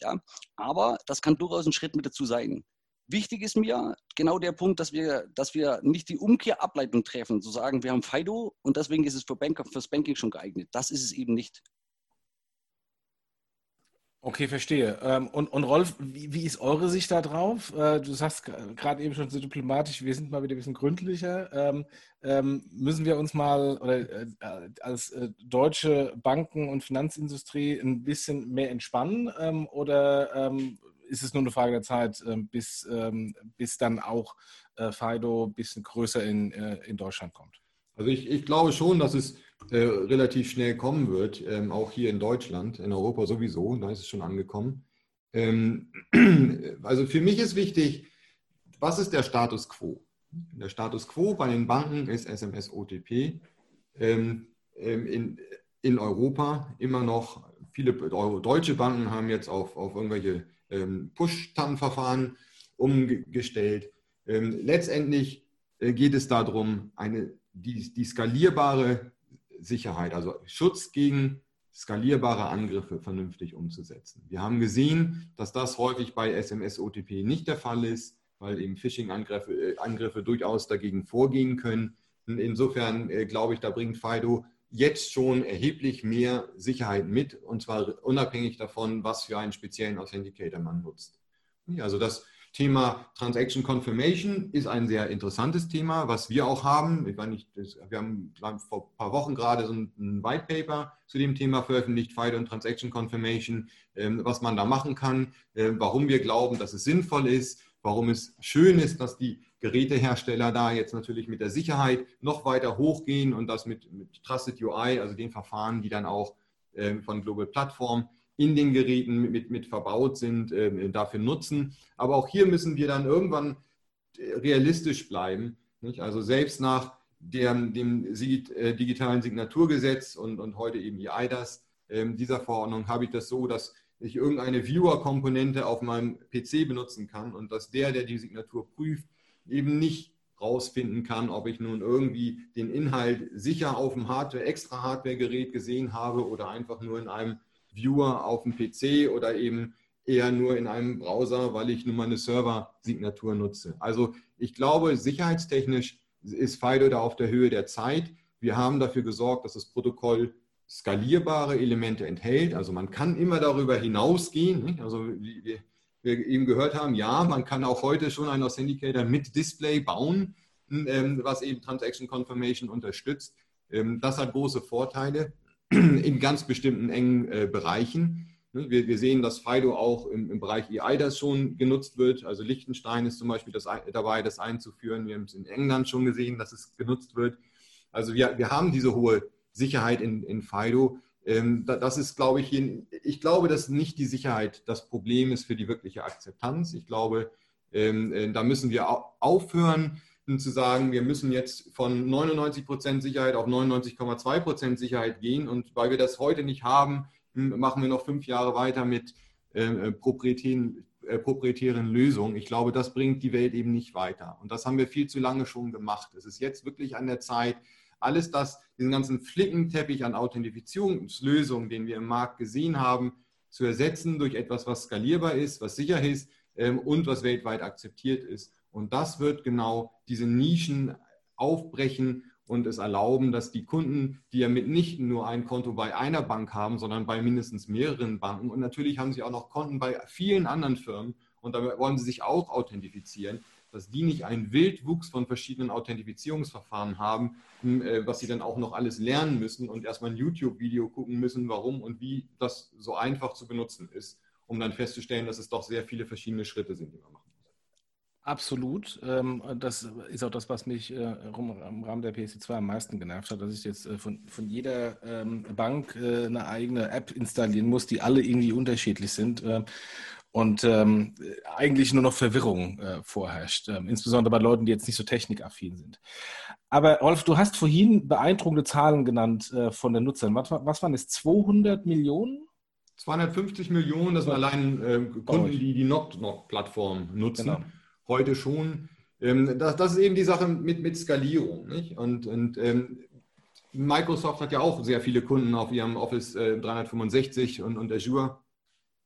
Ja, aber das kann durchaus ein Schritt mit dazu sein. Wichtig ist mir genau der Punkt, dass wir, dass wir nicht die Umkehrableitung treffen, zu sagen, wir haben FIDO und deswegen ist es für Banker, fürs Banking schon geeignet. Das ist es eben nicht. Okay, verstehe. Ähm, und, und Rolf, wie, wie, ist eure Sicht da drauf? Äh, du sagst gerade eben schon so diplomatisch, wir sind mal wieder ein bisschen gründlicher. Ähm, ähm, müssen wir uns mal oder äh, als äh, deutsche Banken- und Finanzindustrie ein bisschen mehr entspannen? Oder ist es nur eine Frage der Zeit, bis, bis dann auch Fido ein bisschen größer in, in Deutschland kommt? Also ich, ich glaube schon, dass es äh, relativ schnell kommen wird, ähm, auch hier in Deutschland, in Europa sowieso, da ist es schon angekommen. Ähm, [clears throat] also für mich ist wichtig, was ist der Status quo? Der Status quo bei den Banken ist SMS OTP. Ähm, ähm, in, in Europa immer noch, viele deutsche Banken haben jetzt auf, auf irgendwelche ähm, Push-TAN-Verfahren umgestellt. Ähm, letztendlich äh, geht es darum, eine, die, die skalierbare Sicherheit, also Schutz gegen skalierbare Angriffe vernünftig umzusetzen. Wir haben gesehen, dass das häufig bei SMS-OTP nicht der Fall ist, weil eben Phishing-Angriffe äh, Angriffe durchaus dagegen vorgehen können. Insofern äh, glaube ich, da bringt Fido jetzt schon erheblich mehr Sicherheit mit, und zwar unabhängig davon, was für einen speziellen Authenticator man nutzt. Also das Thema Transaction Confirmation ist ein sehr interessantes Thema, was wir auch haben. Ich nicht, das, wir haben vor ein paar Wochen gerade so ein, White Paper zu dem Thema veröffentlicht, FIDO und Transaction Confirmation, ähm, was man da machen kann, äh, warum wir glauben, dass es sinnvoll ist, warum es schön ist, dass die Gerätehersteller da jetzt natürlich mit der Sicherheit noch weiter hochgehen und das mit, mit Trusted UI, also den Verfahren, die dann auch äh, von Global Plattform in den Geräten mit, mit verbaut sind, äh, dafür nutzen. Aber auch hier müssen wir dann irgendwann äh, realistisch bleiben. Nicht? Also selbst nach der, dem äh, digitalen Signaturgesetz und, und heute eben die EIDAS äh, dieser Verordnung habe ich das so, dass ich irgendeine Viewer-Komponente auf meinem PC benutzen kann und dass der, der die Signatur prüft, eben nicht rausfinden kann, ob ich nun irgendwie den Inhalt sicher auf dem Hardware, extra Hardware-Gerät gesehen habe oder einfach nur in einem Viewer auf dem PC oder eben eher nur in einem Browser, weil ich nur meine Server-Signatur nutze. Also ich glaube, sicherheitstechnisch ist FIDO da auf der Höhe der Zeit. Wir haben dafür gesorgt, dass das Protokoll skalierbare Elemente enthält. Also man kann immer darüber hinausgehen. Nicht? Also wie wir eben gehört haben, ja, man kann auch heute schon einen Authenticator mit Display bauen, ähm, was eben Transaction Confirmation unterstützt. Ähm, das hat große Vorteile [clears throat] in ganz bestimmten engen äh, Bereichen. Ne, wir, wir, sehen, dass FIDO auch im, im Bereich EIDAS schon genutzt wird. Also Liechtenstein ist zum Beispiel das, dabei, das einzuführen. Wir haben es in England schon gesehen, dass es genutzt wird. Also wir, wir haben diese hohe Sicherheit in, in FIDO. Ähm, das ist, glaube ich, ich glaube, dass nicht die Sicherheit das Problem ist für die wirkliche Akzeptanz. Ich glaube, ähm, äh, da müssen wir aufhören, zu sagen, wir müssen jetzt von 99% Sicherheit auf 99,2% Sicherheit gehen. Und weil wir das heute nicht haben, hm, machen wir noch fünf Jahre weiter mit äh, proprietären, äh, Lösungen. Ich glaube, das bringt die Welt eben nicht weiter. Und das haben wir viel zu lange schon gemacht. Es ist jetzt wirklich an der Zeit, alles das, diesen ganzen Flickenteppich an Authentifizierungslösungen, den wir im Markt gesehen haben, zu ersetzen durch etwas, was skalierbar ist, was sicher ist ähm, und was weltweit akzeptiert ist. Und das wird genau diese Nischen aufbrechen und es erlauben, dass die Kunden, die ja mitnichten nur ein Konto bei einer Bank haben, sondern bei mindestens mehreren Banken und natürlich haben sie auch noch Konten bei vielen anderen Firmen und da wollen sie sich auch authentifizieren, dass die nicht einen Wildwuchs von verschiedenen Authentifizierungsverfahren haben, hm, äh, was sie dann auch noch alles lernen müssen und erstmal ein YouTube-Video gucken müssen, warum und wie das so einfach zu benutzen ist, um dann festzustellen, dass es doch sehr viele verschiedene Schritte sind, die man machen. Absolut. Ähm, das ist auch das, was mich äh, im Rahmen der PSD2 am meisten genervt hat, dass ich jetzt äh, von, von jeder ähm, Bank äh, eine eigene App installieren muss, die alle irgendwie unterschiedlich sind und ähm, eigentlich nur noch Verwirrung vorherrscht, insbesondere bei Leuten, die jetzt nicht so technikaffin sind. Aber Rolf, du hast vorhin beeindruckende Zahlen genannt von den Nutzern. Was, was waren das? 200 Millionen? 250 Millionen, das sind allein Kunden, die die Knock-Knock-Plattform nutzen. Genau heute schon. ähm, das, das, ist eben die Sache mit, mit Skalierung. Nicht? Und, und ähm, Microsoft hat ja auch sehr viele Kunden auf ihrem Office äh, 365 und, und Azure,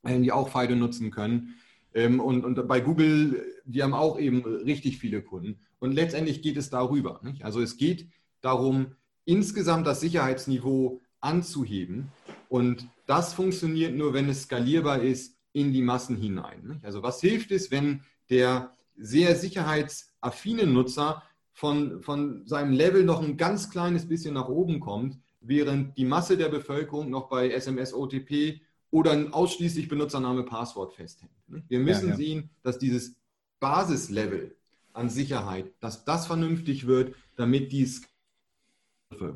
äh, die auch FIDO nutzen können. Ähm, und, und bei Google, die haben auch eben richtig viele Kunden. Und letztendlich geht es darüber. Nicht? Also es geht darum, insgesamt das Sicherheitsniveau anzuheben. Und das funktioniert nur, wenn es skalierbar ist in die Massen hinein. Nicht? Also was hilft es, wenn der sehr sicherheitsaffine Nutzer von, von seinem Level noch ein ganz kleines bisschen nach oben kommt, während die Masse der Bevölkerung noch bei SMS, OTP oder ausschließlich Benutzername, Passwort festhängt. Wir müssen ja, ja. sehen, dass dieses Basislevel an Sicherheit, dass das vernünftig wird, damit dies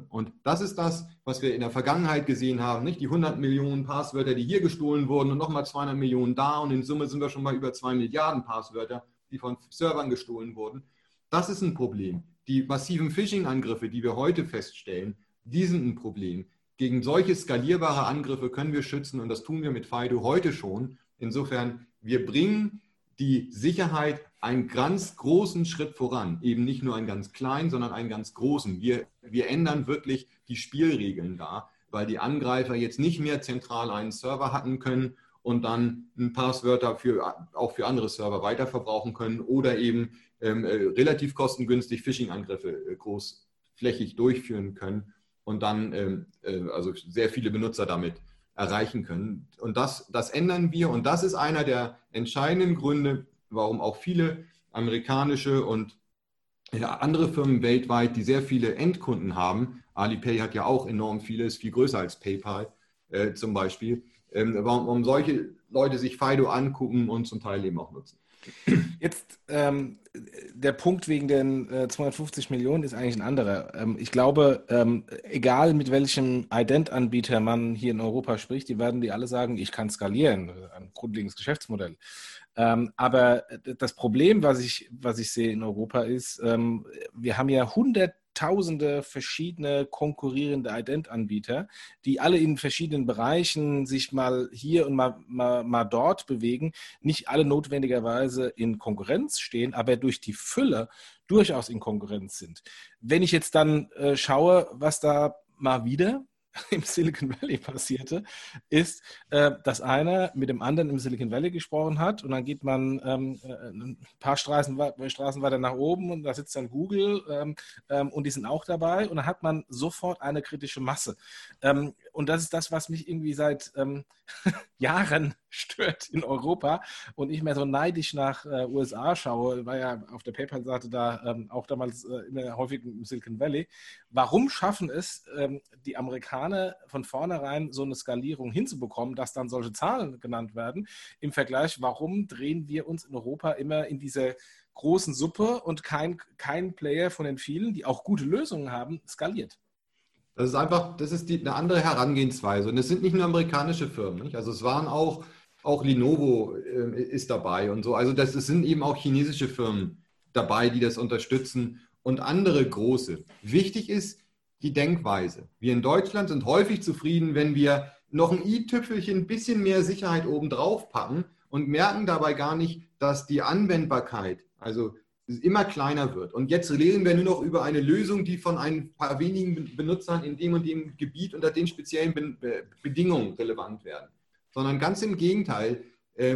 und das ist das, was wir in der Vergangenheit gesehen haben, nicht die 100 Millionen Passwörter, die hier gestohlen wurden und nochmal 200 Millionen da und in Summe sind wir schon mal über 2 Milliarden Passwörter, die von Servern gestohlen wurden. Das ist ein Problem. Die massiven Phishing-Angriffe, die wir heute feststellen, die sind ein Problem. Gegen solche skalierbare Angriffe können wir schützen und das tun wir mit FIDO heute schon. Insofern, wir bringen die Sicherheit einen ganz großen Schritt voran. Eben nicht nur einen ganz kleinen, sondern einen ganz großen. Wir, wir ändern wirklich die Spielregeln da, weil die Angreifer jetzt nicht mehr zentral einen Server hatten können und dann ein Passwörter für, auch für andere Server weiterverbrauchen können oder eben ähm, äh, relativ kostengünstig Phishing-Angriffe äh, großflächig durchführen können und dann ähm, äh, also sehr viele Benutzer damit erreichen können. Und das, das ändern wir und das ist einer der entscheidenden Gründe, warum auch viele amerikanische und ja, andere Firmen weltweit, die sehr viele Endkunden haben, Alipay hat ja auch enorm viele, ist viel größer als PayPal äh, zum Beispiel, ähm, warum, warum solche Leute sich Fido angucken und zum Teil eben auch nutzen. Jetzt ähm, der Punkt wegen den äh, 250 Millionen ist eigentlich ein anderer. Ähm, ich glaube, ähm, egal mit welchem Ident-Anbieter man hier in Europa spricht, die werden die alle sagen, ich kann skalieren, ein grundlegendes Geschäftsmodell. Ähm, aber das Problem, was ich, was ich sehe in Europa, ist, ähm, wir haben ja hunderttausende verschiedene konkurrierende Ident-Anbieter, die alle in verschiedenen Bereichen sich mal hier und mal, mal, mal dort bewegen, nicht alle notwendigerweise in Konkurrenz stehen, aber durch die Fülle durchaus in Konkurrenz sind. Wenn ich jetzt dann äh, schaue, was da mal wieder [laughs] im Silicon Valley passierte, ist, äh, dass einer mit dem anderen im Silicon Valley gesprochen hat und dann geht man ähm, äh, ein paar Straßen, Straßen, weiter nach oben und da sitzt dann Google ähm, ähm, und die sind auch dabei und dann hat man sofort eine kritische Masse. Und das ist das, was mich irgendwie seit [laughs] Jahren stört in Europa und ich mehr so neidisch nach äh, USA schaue, war ja auf der PayPal-Seite da ähm, auch damals äh, immer häufig im Silicon Valley. Warum schaffen es ähm, die Amerikaner von vornherein so eine Skalierung hinzubekommen, dass dann solche Zahlen genannt werden? Im Vergleich, warum drehen wir uns in Europa immer in diese großen Suppe und kein, kein Player von den vielen, die auch gute Lösungen haben, skaliert? Das ist einfach, das ist die, eine andere Herangehensweise. Und es sind nicht nur amerikanische Firmen. Nicht? Also es waren auch, auch Lenovo äh, ist dabei und so. Also das, es sind eben auch chinesische Firmen dabei, die das unterstützen und andere große. Wichtig ist die Denkweise. Wir in Deutschland sind häufig zufrieden, wenn wir noch ein i-Tüpfelchen ein bisschen mehr Sicherheit oben drauf packen und merken dabei gar nicht, dass die Anwendbarkeit, also immer kleiner wird. Und jetzt reden wir nur noch über eine Lösung, die von ein paar wenigen Benutzern in dem und dem Gebiet unter den speziellen Be Bedingungen relevant werden. Sondern ganz im Gegenteil, äh,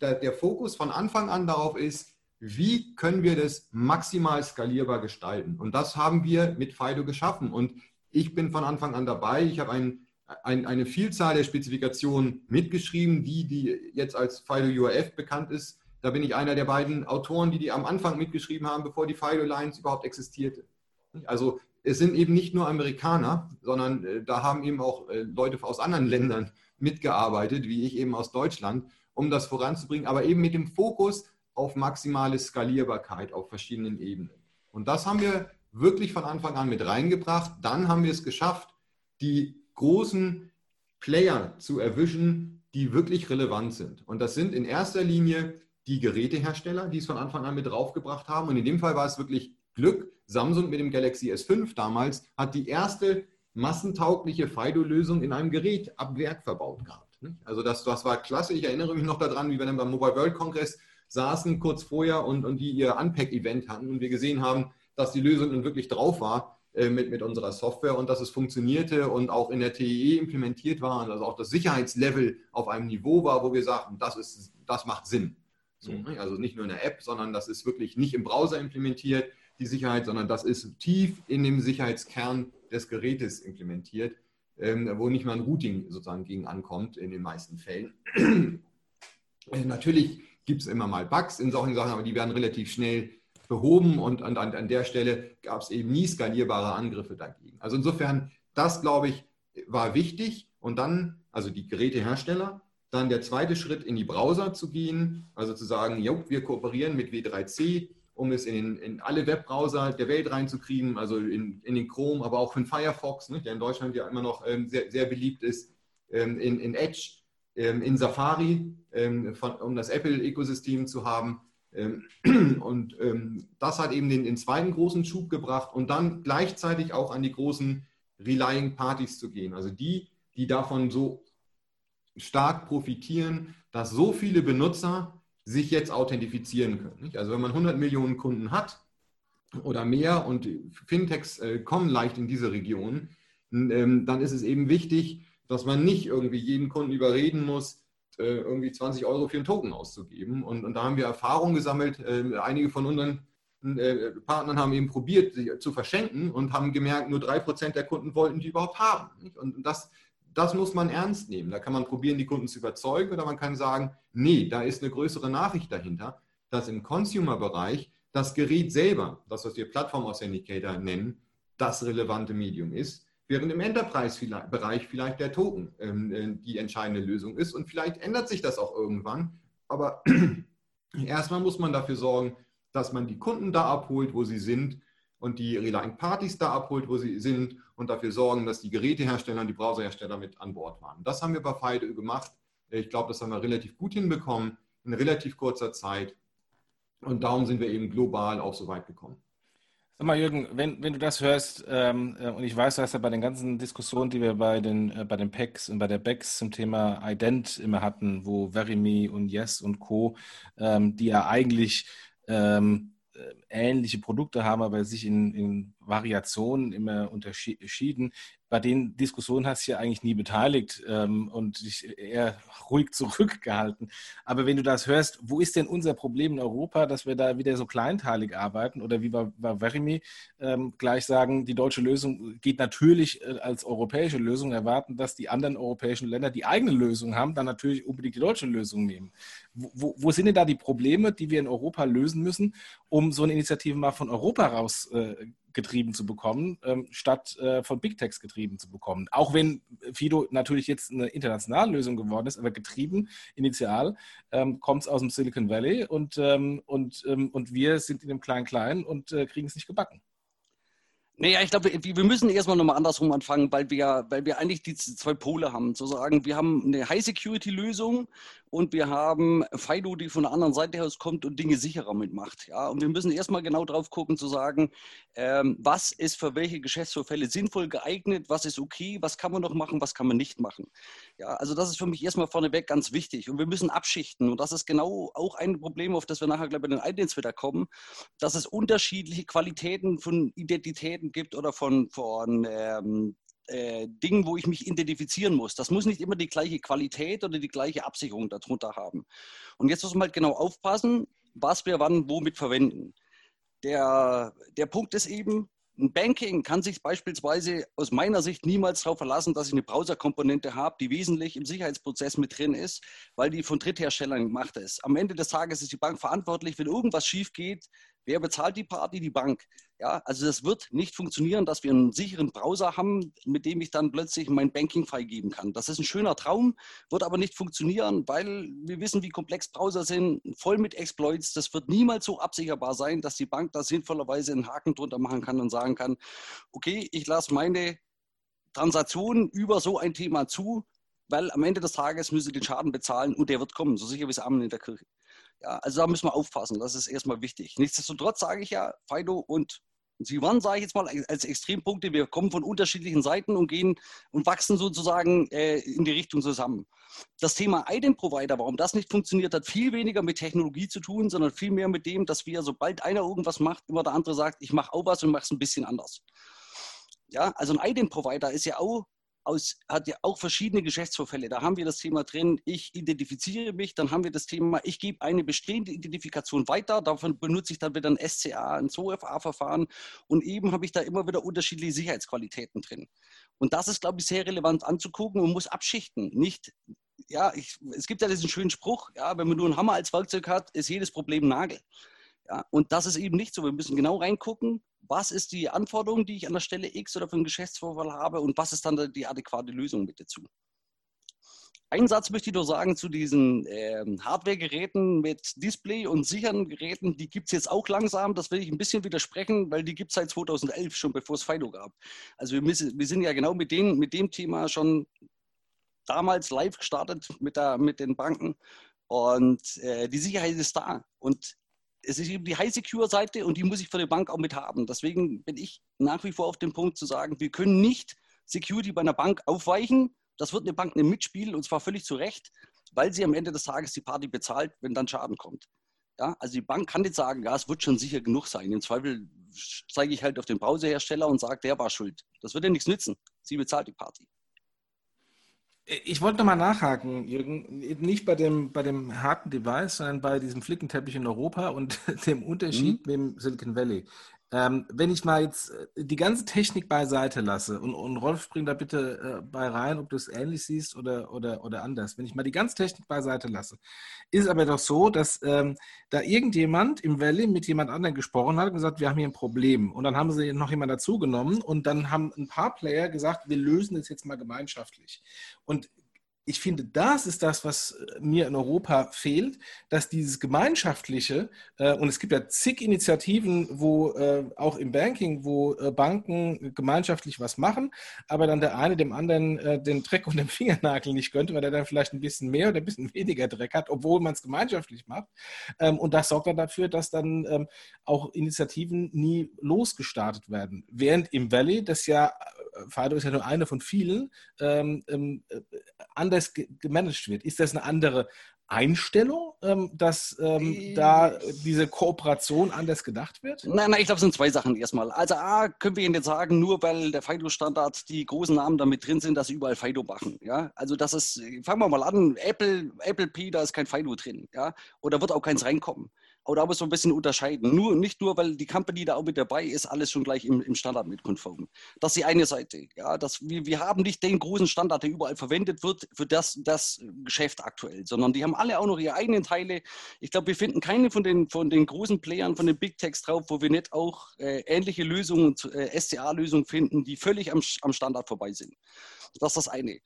der, der Fokus von Anfang an darauf ist, wie können wir das maximal skalierbar gestalten? Und das haben wir mit FIDO geschaffen. Und ich bin von Anfang an dabei. Ich habe ein, ein, eine Vielzahl der Spezifikationen mitgeschrieben, die, die jetzt als FIDO URF bekannt ist, da bin ich einer der beiden Autoren, die die am Anfang mitgeschrieben haben, bevor die Fido Alliance überhaupt existierte. Also es sind eben nicht nur Amerikaner, sondern äh, da haben eben auch äh, Leute aus anderen Ländern mitgearbeitet, wie ich eben aus Deutschland, um das voranzubringen, aber eben mit dem Fokus auf maximale Skalierbarkeit auf verschiedenen Ebenen. Und das haben wir wirklich von Anfang an mit reingebracht. Dann haben wir es geschafft, die großen Player zu erwischen, die wirklich relevant sind. Und das sind in erster Linie die Gerätehersteller, die es von Anfang an mit draufgebracht haben. Und in dem Fall war es wirklich Glück. Samsung mit dem Galaxy S5 damals hat die erste massentaugliche FIDO-Lösung in einem Gerät ab Werk verbaut gehabt. Also das, das war klasse. Ich erinnere mich noch daran, wie wir dann beim Mobile World Congress saßen kurz vorher und, und die ihr Unpack-Event hatten und wir gesehen haben, dass die Lösung nun wirklich drauf war äh, mit, mit unserer Software und dass es funktionierte und auch in der TEE implementiert war und also auch das Sicherheitslevel auf einem Niveau war, wo wir sagten, das, ist, das macht Sinn. So, mhm. ne? Also nicht nur in der App, sondern das ist wirklich nicht im Browser implementiert, die Sicherheit, sondern das ist tief in dem Sicherheitskern des Gerätes implementiert, ähm, wo nicht mal ein Routing sozusagen gegen ankommt in den meisten Fällen. Äh, natürlich gibt es immer mal Bugs in solchen Sachen, aber die werden relativ schnell behoben und an, an der Stelle gab es eben nie skalierbare Angriffe dagegen. Also insofern, das glaube ich, war wichtig und dann, also die Gerätehersteller, dann der zweite Schritt in die Browser zu gehen, also zu sagen, jo, wir kooperieren mit W3C, um es in, in alle Webbrowser der Welt reinzukriegen, also in, in den Chrome, aber auch den Firefox, ne, der in Deutschland ja immer noch ähm, sehr, sehr beliebt ist, ähm, in, in Edge, ähm, in Safari, ähm, von, um das Apple-Ökosystem zu haben. Ähm, [clears throat] und ähm, das hat eben den, den, zweiten großen Schub gebracht und dann gleichzeitig auch an die großen Relying Parties zu gehen. Also die, die davon so stark profitieren, dass so viele Benutzer sich jetzt authentifizieren können. Also wenn man 100 Millionen Kunden hat oder mehr und Fintechs äh, kommen leicht in diese Region, ähm, dann ist es eben wichtig, dass man nicht irgendwie jeden Kunden überreden muss, äh, irgendwie 20 Euro für einen Token auszugeben. Und, und da haben wir Erfahrungen gesammelt. Äh, einige von unseren äh, Partnern haben eben probiert, sie zu verschenken und haben gemerkt, nur drei Prozent der Kunden wollten die überhaupt haben. Und das, das muss man ernst nehmen. Da kann man probieren, die Kunden zu überzeugen oder man kann sagen, nee, da ist eine größere Nachricht dahinter, dass im Consumer-Bereich das Gerät selber, das, was wir Plattform-Authenticator nennen, das relevante Medium ist während im Enterprise-Bereich vielleicht der Token ähm, äh, die entscheidende Lösung ist. Und vielleicht ändert sich das auch irgendwann. Aber [clears throat] erstmal muss man dafür sorgen, dass man die Kunden da abholt, wo sie sind und die Relying Parties da abholt, wo sie sind und dafür sorgen, dass die Gerätehersteller und die Browserhersteller mit an Bord waren. Das haben wir bei FIDO gemacht. Ich glaube, das haben wir relativ gut hinbekommen in relativ kurzer Zeit. Und darum sind wir eben global auch so weit gekommen. Sag mal, Jürgen, wenn, wenn du das hörst, ähm, äh, und ich weiß, du hast ja bei den ganzen Diskussionen, die wir bei den, äh, bei den PECs und bei der BECs zum Thema Ident immer hatten, wo Verimi und Yes und Co., ähm, die ja eigentlich ähm, äh, ähnliche Produkte haben, aber sich in, in Variationen immer unterschieden, bei den Diskussionen hast du ja eigentlich nie beteiligt ähm, und dich eher [laughs] ruhig zurückgehalten. Aber wenn du das hörst, wo ist denn unser Problem in Europa, dass wir da wieder so kleinteilig arbeiten oder wie bei, Verimi ähm, gleich sagen, die deutsche Lösung geht natürlich äh, als europäische Lösung, erwarten, dass die anderen europäischen Länder die eigene Lösung haben, dann natürlich unbedingt die deutsche Lösung nehmen. Wo, wo sind denn da die Probleme, die wir in Europa lösen müssen, um so eine Initiative mal von Europa raus äh, getrieben zu bekommen, ähm, statt äh, von Big Techs getrieben zu bekommen. Auch wenn Fido natürlich jetzt eine internationale Lösung geworden ist, aber getrieben initial ähm, kommt es aus dem Silicon Valley und, ähm, und, ähm, und wir sind in dem Klein-Klein und äh, kriegen es nicht gebacken. Naja, ich glaube, wir müssen erstmal nochmal andersrum anfangen, weil wir, weil wir eigentlich die zwei Pole haben. Zu sagen, wir haben eine High-Security-Lösung und wir haben FIDO, die von der anderen Seite aus kommt und Dinge sicherer mitmacht. Ja, und wir müssen erstmal genau drauf gucken, zu sagen, ähm, was ist für welche Geschäftsvorfälle sinnvoll geeignet, was ist okay, was kann man noch machen, was kann man nicht machen. Ja, also das ist für mich erstmal vorneweg ganz wichtig. Und wir müssen abschichten. Und das ist genau auch ein Problem, auf das wir nachher, glaube ich, bei den Idents wieder kommen, dass es unterschiedliche Qualitäten von Identitäten gibt oder von, von ähm, äh, wo ich mich identifizieren muss. Das muss nicht immer die gleiche Qualität oder die gleiche Absicherung darunter haben. Und jetzt muss man halt genau aufpassen, was wir wann womit verwenden. Der, der Punkt ist eben, ein Banking kann sich beispielsweise aus meiner Sicht niemals darauf verlassen, dass ich eine Browserkomponente habe, die wesentlich im Sicherheitsprozess mit drin ist, weil die von Drittherstellern gemacht ist. Am Ende des Tages ist die Bank verantwortlich, wenn irgendwas schief geht, Wer bezahlt die Party? Die Bank. Ja, also das wird nicht funktionieren, dass wir einen sicheren Browser haben, mit dem ich dann plötzlich mein Banking freigeben kann. Das ist ein schöner Traum, wird aber nicht funktionieren, weil wir wissen, wie komplex Browser sind, voll mit Exploits. Das wird niemals so absicherbar sein, dass die Bank da sinnvollerweise einen Haken drunter machen kann und sagen kann, okay, ich lasse meine Transaktionen über so ein Thema zu, weil am Ende des Tages müssen sie den Schaden bezahlen und der wird kommen, so sicher wie es Amen in der Kirche. Ja, also da müssen wir aufpassen, das ist erstmal wichtig. Nichtsdestotrotz sage ich ja, Fido und Sie waren, sage ich jetzt mal, als Extrempunkte, wir kommen von unterschiedlichen Seiten und gehen und wachsen sozusagen äh, in die Richtung zusammen. Das Thema Ident Provider, warum das nicht funktioniert, hat viel weniger mit Technologie zu tun, sondern viel mehr mit dem, dass wir, sobald einer irgendwas macht, immer der andere sagt, ich mache auch was und mache es ein bisschen anders. Ja, also ein Ident Provider ist ja auch aus, hat ja auch verschiedene Geschäftsvorfälle. Da haben wir das Thema drin, ich identifiziere mich, dann haben wir das Thema, ich gebe eine bestehende Identifikation weiter, davon benutze ich dann wieder ein SCA, ein ZOFA-Verfahren und eben habe ich da immer wieder unterschiedliche Sicherheitsqualitäten drin. Und das ist, glaube ich, sehr relevant anzugucken und muss abschichten. Nicht, ja, ich, es gibt ja diesen schönen Spruch, ja, wenn man nur einen Hammer als Werkzeug hat, ist jedes Problem Nagel. Ja, und das ist eben nicht so. Wir müssen genau reingucken, was ist die Anforderung, die ich an der Stelle X oder für einen Geschäftsvorfall habe und was ist dann die adäquate Lösung mit dazu. Einen Satz möchte ich nur sagen zu diesen äh, Hardware-Geräten mit Display und sicheren Geräten. Die gibt es jetzt auch langsam. Das will ich ein bisschen widersprechen, weil die gibt es seit 2011 schon, bevor es Fido gab. Also wir, müssen, wir sind ja genau mit, den, mit dem Thema schon damals live gestartet mit, der, mit den Banken. Und äh, die Sicherheit ist da. Und es ist eben die High-Secure-Seite und die muss ich für die Bank auch mit haben. Deswegen bin ich nach wie vor auf dem Punkt zu sagen, wir können nicht Security bei einer Bank aufweichen. Das wird eine Bank nicht mitspielen und zwar völlig zu Recht, weil sie am Ende des Tages die Party bezahlt, wenn dann Schaden kommt. Ja, also die Bank kann nicht sagen, ja, es wird schon sicher genug sein. Im Zweifel zeige ich halt auf den Browserhersteller und sage, der war schuld. Das wird ja nichts nützen. Sie bezahlt die Party. Ich wollte nochmal nachhaken, Jürgen, nicht bei dem, bei dem harten Device, sondern bei diesem Flickenteppich in Europa und [laughs] dem Unterschied mhm. mit dem Silicon Valley. Ähm, wenn ich mal jetzt äh, die ganze Technik beiseite lasse und, und Rolf bringt da bitte äh, bei rein, ob du es ähnlich siehst oder, oder, oder anders. Wenn ich mal die ganze Technik beiseite lasse, ist aber doch so, dass ähm, da irgendjemand im Valley mit jemand anderem gesprochen hat und gesagt, wir haben hier ein Problem. Und dann haben sie noch jemand dazugenommen und dann haben ein paar Player gesagt, wir lösen das jetzt mal gemeinschaftlich. Und ich finde, das ist das, was äh, mir in Europa fehlt, dass dieses Gemeinschaftliche, äh, und es gibt ja zig Initiativen, wo äh, auch im Banking, wo äh, Banken gemeinschaftlich was machen, aber dann der eine dem anderen äh, den Dreck und den Fingernagel nicht könnte, weil er dann vielleicht ein bisschen mehr oder ein bisschen weniger Dreck hat, obwohl man es gemeinschaftlich macht. Ähm, und das sorgt dann dafür, dass dann ähm, auch Initiativen nie losgestartet werden. Während im Valley, das ja, äh, Fado ist ja nur eine von vielen, ähm, ähm anders gemanagt wird. Ist das eine andere Einstellung, ähm, dass ähm, äh, da diese Kooperation anders gedacht wird? Nein, nein, ich glaube, es sind zwei Sachen erstmal. Also A, können wir Ihnen jetzt sagen, nur weil der FIDO-Standard die großen Namen damit drin sind, dass sie überall FIDO machen. Ja? Also das ist, fangen wir mal an, Apple, Apple P, da ist kein FIDO drin. Ja? Oder wird auch keins reinkommen. Aber da muss man ein bisschen unterscheiden. Nur, nicht nur, weil die Company da auch mit dabei ist, alles schon gleich im, im Standard mit konform. Das ist die eine Seite. Ja, dass wir, wir haben nicht den großen Standard, der überall verwendet wird für das, das Geschäft aktuell, sondern die haben alle auch noch ihre eigenen Teile. Ich glaube, wir finden keine von den, von den großen Playern, von den Big Techs drauf, wo wir nicht auch äh, ähnliche Lösungen, äh, SCA-Lösungen finden, die völlig am, am Standard vorbei sind. Das ist das eine.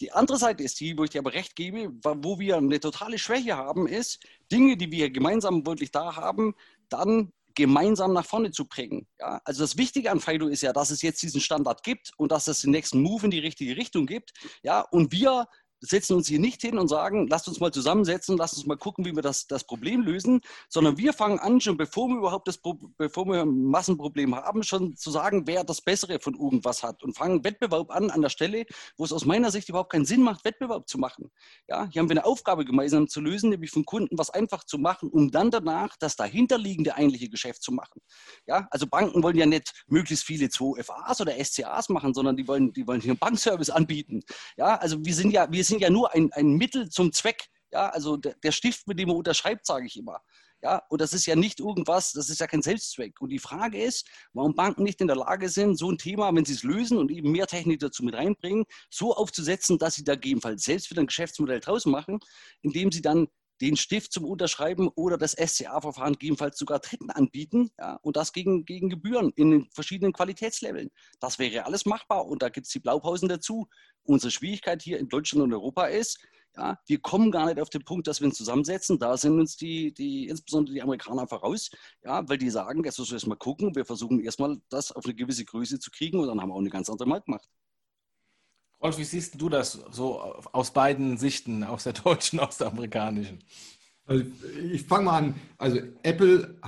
Die andere Seite ist die, wo ich dir aber recht gebe, wo wir eine totale Schwäche haben, ist, Dinge, die wir gemeinsam wirklich da haben, dann gemeinsam nach vorne zu bringen. Ja, also das Wichtige an Fido ist ja, dass es jetzt diesen Standard gibt und dass es den nächsten Move in die richtige Richtung gibt. Ja, und wir setzen uns hier nicht hin und sagen, lasst uns mal zusammensetzen, lasst uns mal gucken, wie wir das, das Problem lösen, sondern wir fangen an, schon bevor wir überhaupt das bevor wir ein Massenproblem haben, schon zu sagen, wer das Bessere von irgendwas hat und fangen Wettbewerb an an der Stelle, wo es aus meiner Sicht überhaupt keinen Sinn macht, Wettbewerb zu machen. Ja, hier haben wir eine Aufgabe gemeinsam zu lösen, nämlich vom Kunden was einfach zu machen, um dann danach das dahinterliegende eigentliche Geschäft zu machen. Ja, also Banken wollen ja nicht möglichst viele 2FAs oder SCAs machen, sondern die wollen, die wollen hier einen Bankservice anbieten. Ja, also wir sind ja, wir sind sind ja nur ein, ein Mittel zum Zweck. Ja, also der, der Stift, mit dem man unterschreibt, sage ich immer. Ja, und das ist ja nicht irgendwas, das ist ja kein Selbstzweck. Und die Frage ist, warum Banken nicht in der Lage sind, so ein Thema, wenn sie es lösen und eben mehr Technik dazu mit reinbringen, so aufzusetzen, dass sie da gegebenenfalls selbst wieder ein Geschäftsmodell draus machen, indem sie dann den Stift zum Unterschreiben oder das SCA-Verfahren gegebenenfalls sogar Dritten anbieten ja, und das gegen, gegen Gebühren in den verschiedenen Qualitätsleveln. Das wäre alles machbar und da gibt es die Blaupausen dazu. Unsere Schwierigkeit hier in Deutschland und Europa ist, ja, wir kommen gar nicht auf den Punkt, dass wir uns zusammensetzen. Da sind uns die, die insbesondere die Amerikaner voraus, ja, weil die sagen, jetzt müssen wir erstmal gucken, wir versuchen erstmal das auf eine gewisse Größe zu kriegen und dann haben wir auch eine ganz andere Marktmacht. Rolf, wie siehst du das so aus beiden Sichten, aus der [laughs] deutschen, aus der amerikanischen? Also ich fange mal an. Also Apple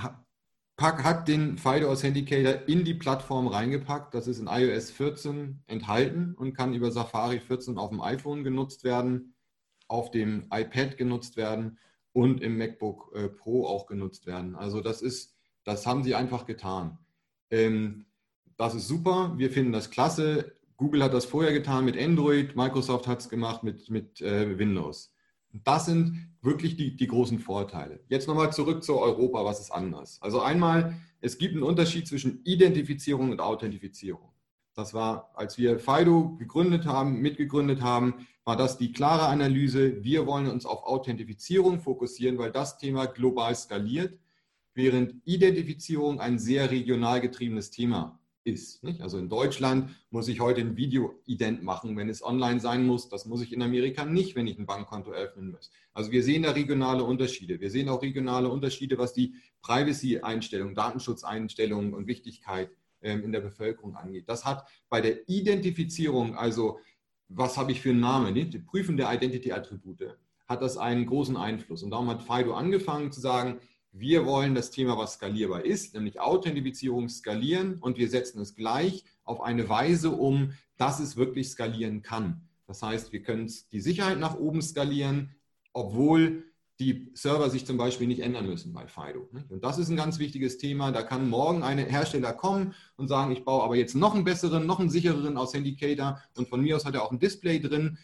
hat den FIDO Authenticator in die Plattform reingepackt. Das ist in iOS 14 enthalten und kann über Safari 14 auf dem iPhone genutzt werden, auf dem iPad genutzt werden und im MacBook äh, Pro auch genutzt werden. Also das ist, das haben sie einfach getan. Ähm, das ist super, wir finden das klasse. Google hat das vorher getan mit Android, Microsoft hat es gemacht mit, mit äh, Windows. Das sind wirklich die, die großen Vorteile. Jetzt nochmal zurück zu Europa, was ist anders? Also einmal, es gibt einen Unterschied zwischen Identifizierung und Authentifizierung. Das war, als wir FIDO gegründet haben, mitgegründet haben, war das die klare Analyse. Wir wollen uns auf Authentifizierung fokussieren, weil das Thema global skaliert, während Identifizierung ein sehr regional getriebenes Thema ist. Nicht? Also in Deutschland muss ich heute ein Video-Ident machen, wenn es online sein muss. Das muss ich in Amerika nicht, wenn ich ein Bankkonto öffnen muss. Also wir sehen da regionale Unterschiede. Wir sehen auch regionale Unterschiede, was die Privacy-Einstellungen, Datenschutzeinstellungen und Wichtigkeit ähm, in der Bevölkerung angeht. Das hat bei der Identifizierung, also was habe ich für einen Namen, die Prüfen der Identity-Attribute, hat das einen großen Einfluss. Und darum hat Fido angefangen zu sagen, wir wollen das Thema, was skalierbar ist, nämlich Authentifizierung skalieren und wir setzen es gleich auf eine Weise um, dass es wirklich skalieren kann. Das heißt, wir können die Sicherheit nach oben skalieren, obwohl die Server sich zum Beispiel nicht ändern müssen bei Fido. Und das ist ein ganz wichtiges Thema. Da kann morgen ein Hersteller kommen und sagen, ich baue aber jetzt noch einen besseren, noch einen sichereren Authenticator und von mir aus hat er auch ein Display drin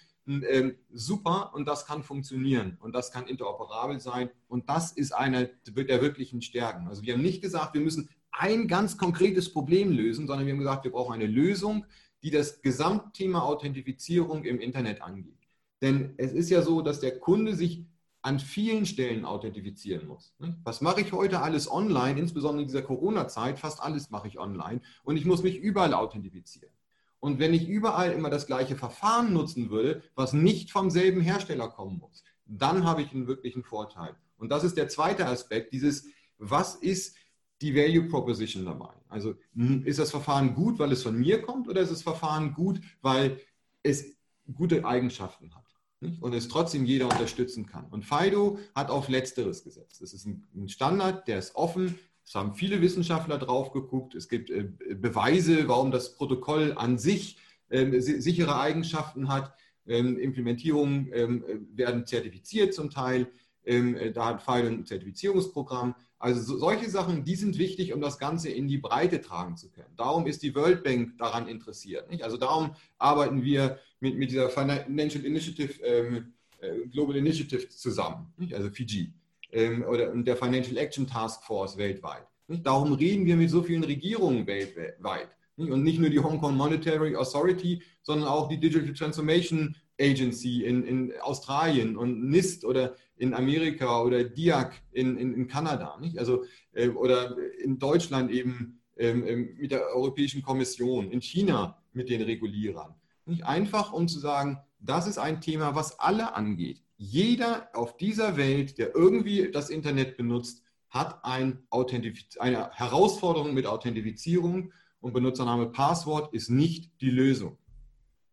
super und das kann funktionieren und das kann interoperabel sein und das ist eine der wirklichen Stärken. Also wir haben nicht gesagt, wir müssen ein ganz konkretes Problem lösen, sondern wir haben gesagt, wir brauchen eine Lösung, die das Gesamtthema Authentifizierung im Internet angeht. Denn es ist ja so, dass der Kunde sich an vielen Stellen authentifizieren muss. Was mache ich heute alles online, insbesondere in dieser Corona-Zeit? Fast alles mache ich online und ich muss mich überall authentifizieren. Und wenn ich überall immer das gleiche Verfahren nutzen würde, was nicht vom selben Hersteller kommen muss, dann habe ich einen wirklichen Vorteil. Und das ist der zweite Aspekt, dieses, was ist die Value Proposition dabei? Also ist das Verfahren gut, weil es von mir kommt oder ist das Verfahren gut, weil es gute Eigenschaften hat? Und es trotzdem jeder unterstützen kann. Und FIDO hat auf Letzteres gesetzt. Das ist ein Standard, der ist offen, es haben viele Wissenschaftler drauf geguckt. Es gibt äh, Beweise, warum das Protokoll an sich ähm, sichere Eigenschaften hat. Ähm, Implementierungen ähm, werden zertifiziert zum Teil. Äh, da hat FIDO ein Zertifizierungsprogramm. Also solche Sachen, die sind wichtig, um das Ganze in die Breite tragen zu können. Darum ist die World Bank daran interessiert. Also darum arbeiten wir mit, mit dieser Financial Initiative, äh, Global Initiative zusammen, also Fiji ähm, oder der Financial Action Task Force weltweit. Nicht? Darum reden wir mit so vielen Regierungen weltweit. Nicht? Und nicht nur die Hong Kong Monetary Authority, sondern auch die Digital Transformation Agency in, in Australien und NIST oder in Amerika oder DIAC in, in, in Kanada. Nicht? Also, äh, oder in Deutschland eben ähm, ähm, mit der Europäischen Kommission, in China mit den Regulierern. Nicht? Einfach um zu sagen, das ist ein Thema, was alle angeht. Jeder auf dieser Welt, der irgendwie das Internet benutzt, hat ein eine Herausforderung mit Authentifizierung und Benutzername Passwort ist nicht die Lösung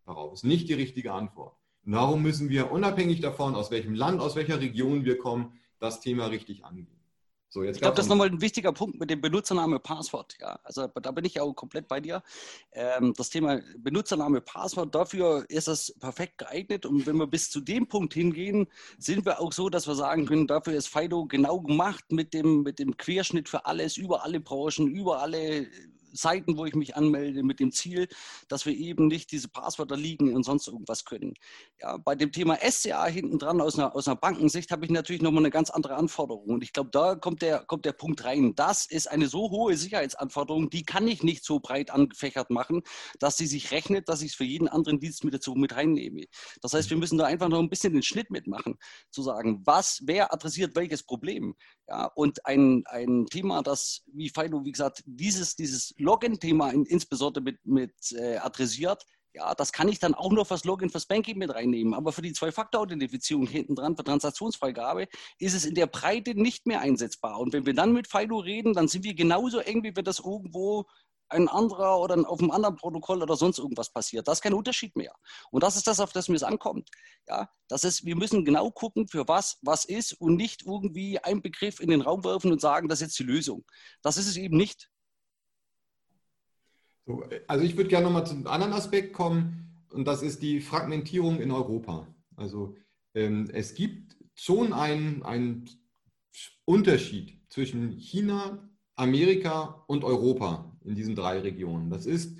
darauf, ist nicht die richtige Antwort. darum müssen wir unabhängig davon, aus welchem Land, aus welcher Region wir kommen, das Thema richtig angehen. So, ich glaube, das ist nochmal ein wichtiger Punkt mit dem Benutzername Passwort. Ja, also da bin ich auch komplett bei dir. Ähm, das Thema Benutzername Passwort, dafür ist es perfekt geeignet. Und wenn wir bis zu dem Punkt hingehen, sind wir auch so, dass wir sagen können, dafür ist Fido genau gemacht mit dem, mit dem Querschnitt für alles, über alle Branchen, über alle Seiten, wo ich mich anmelde, mit dem Ziel, dass wir eben nicht diese Passwörter liegen und sonst irgendwas können. Ja, bei dem Thema SCA hinten dran aus einer, aus einer Bankensicht habe ich natürlich nochmal eine ganz andere Anforderung. Und ich glaube, da kommt der, kommt der Punkt rein. Das ist eine so hohe Sicherheitsanforderung, die kann ich nicht so breit angefächert machen, dass sie sich rechnet, dass ich es für jeden anderen Dienst mit dazu mit reinnehme. Das heißt, wir müssen da einfach noch ein bisschen den Schnitt mitmachen, zu sagen, was, wer adressiert welches Problem. Ja, und ein, ein Thema, das, wie Fido, wie gesagt, dieses, dieses Login-Thema in, insbesondere mit, mit äh, adressiert, ja, das kann ich dann auch nur fürs Login, fürs Banking mit reinnehmen. Aber für die Zwei-Faktor-Authentifizierung hinten dran, für Transaktionsfreigabe, ist es in der Breite nicht mehr einsetzbar. Und wenn wir dann mit Fido reden, dann sind wir genauso eng, wie wir das irgendwo ein anderer oder auf einem anderen Protokoll oder sonst irgendwas passiert. Das ist kein Unterschied mehr. Und das ist das, auf das mir es ankommt. Ja, das ist, wir müssen genau gucken, für was was ist und nicht irgendwie einen Begriff in den Raum werfen und sagen, das ist jetzt die Lösung. Das ist es eben nicht. So, also ich würde gerne nochmal zum anderen Aspekt kommen und das ist die Fragmentierung in Europa. Also ähm, es gibt schon einen, einen Unterschied zwischen China, Amerika und Europa in diesen drei Regionen. Das ist,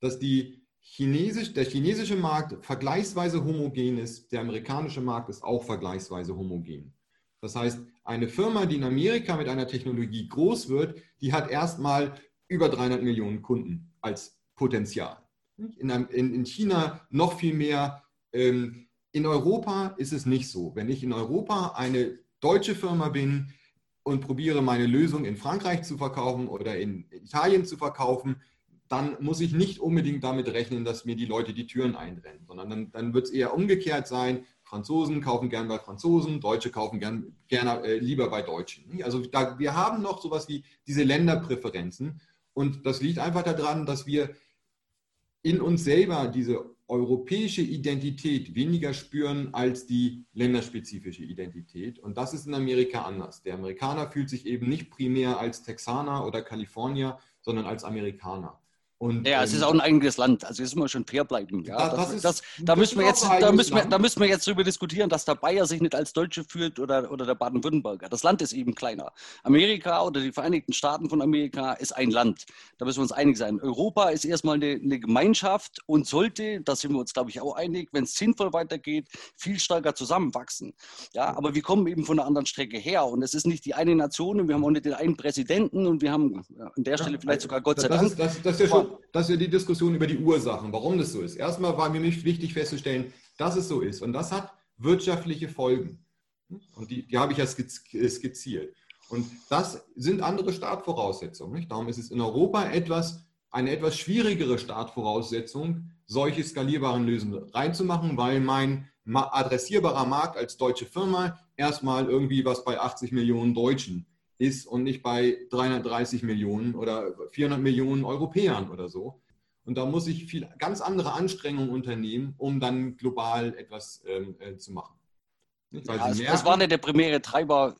dass die Chinesisch, der chinesische Markt vergleichsweise homogen ist, der amerikanische Markt ist auch vergleichsweise homogen. Das heißt, eine Firma, die in Amerika mit einer Technologie groß wird, die hat erstmal über 300 Millionen Kunden als Potenzial. In, in, in China noch viel mehr. Ähm, in Europa ist es nicht so. Wenn ich in Europa eine deutsche Firma bin, und probiere meine Lösung in Frankreich zu verkaufen oder in Italien zu verkaufen, dann muss ich nicht unbedingt damit rechnen, dass mir die Leute die Türen einrennen, sondern dann, dann wird es eher umgekehrt sein. Franzosen kaufen gern bei Franzosen, Deutsche kaufen gern, gerne äh, lieber bei Deutschen. Also da, wir haben noch sowas wie diese Länderpräferenzen und das liegt einfach daran, dass wir in uns selber diese europäische Identität weniger spüren als die länderspezifische Identität. Und das ist in Amerika anders. Der Amerikaner fühlt sich eben nicht primär als Texaner oder Kalifornier, sondern als Amerikaner. Und, ja, ähm, es ist auch ein eigenes Land. Also jetzt muss man schon fair bleiben. Ja, das, das, ist, das, da, müssen wir jetzt, da, müssen wir, da müssen wir jetzt darüber diskutieren, dass der Bayer sich nicht als Deutsche fühlt oder, oder der Baden-Württemberger. Das Land ist eben kleiner. Amerika oder die Vereinigten Staaten von Amerika ist ein Land. Da müssen wir uns einig sein. Europa ist erstmal eine, eine Gemeinschaft und sollte, da sind wir uns, glaube ich, auch einig, wenn es sinnvoll weitergeht, viel stärker zusammenwachsen. Ja, aber wir kommen eben von einer anderen Strecke her. Und es ist nicht die eine Nation und wir haben auch nicht den einen Präsidenten und wir haben an der Stelle vielleicht sogar Gott sei Dank. Ist, das, das ist ja schon das ist ja die Diskussion über die Ursachen, warum das so ist. Erstmal war mir wichtig festzustellen, dass es so ist. Und das hat wirtschaftliche Folgen. Und die, die habe ich ja skizziert. Und das sind andere Startvoraussetzungen. Nicht? Darum ist es in Europa etwas, eine etwas schwierigere Startvoraussetzung, solche skalierbaren Lösungen reinzumachen, weil mein adressierbarer Markt als deutsche Firma erstmal irgendwie was bei 80 Millionen Deutschen ist und nicht bei 330 Millionen oder 400 Millionen Europäern oder so. Und da muss ich viel, ganz andere Anstrengungen unternehmen, um dann global etwas ähm, äh, zu machen. Ja, es, es, war nicht der primäre Treiber,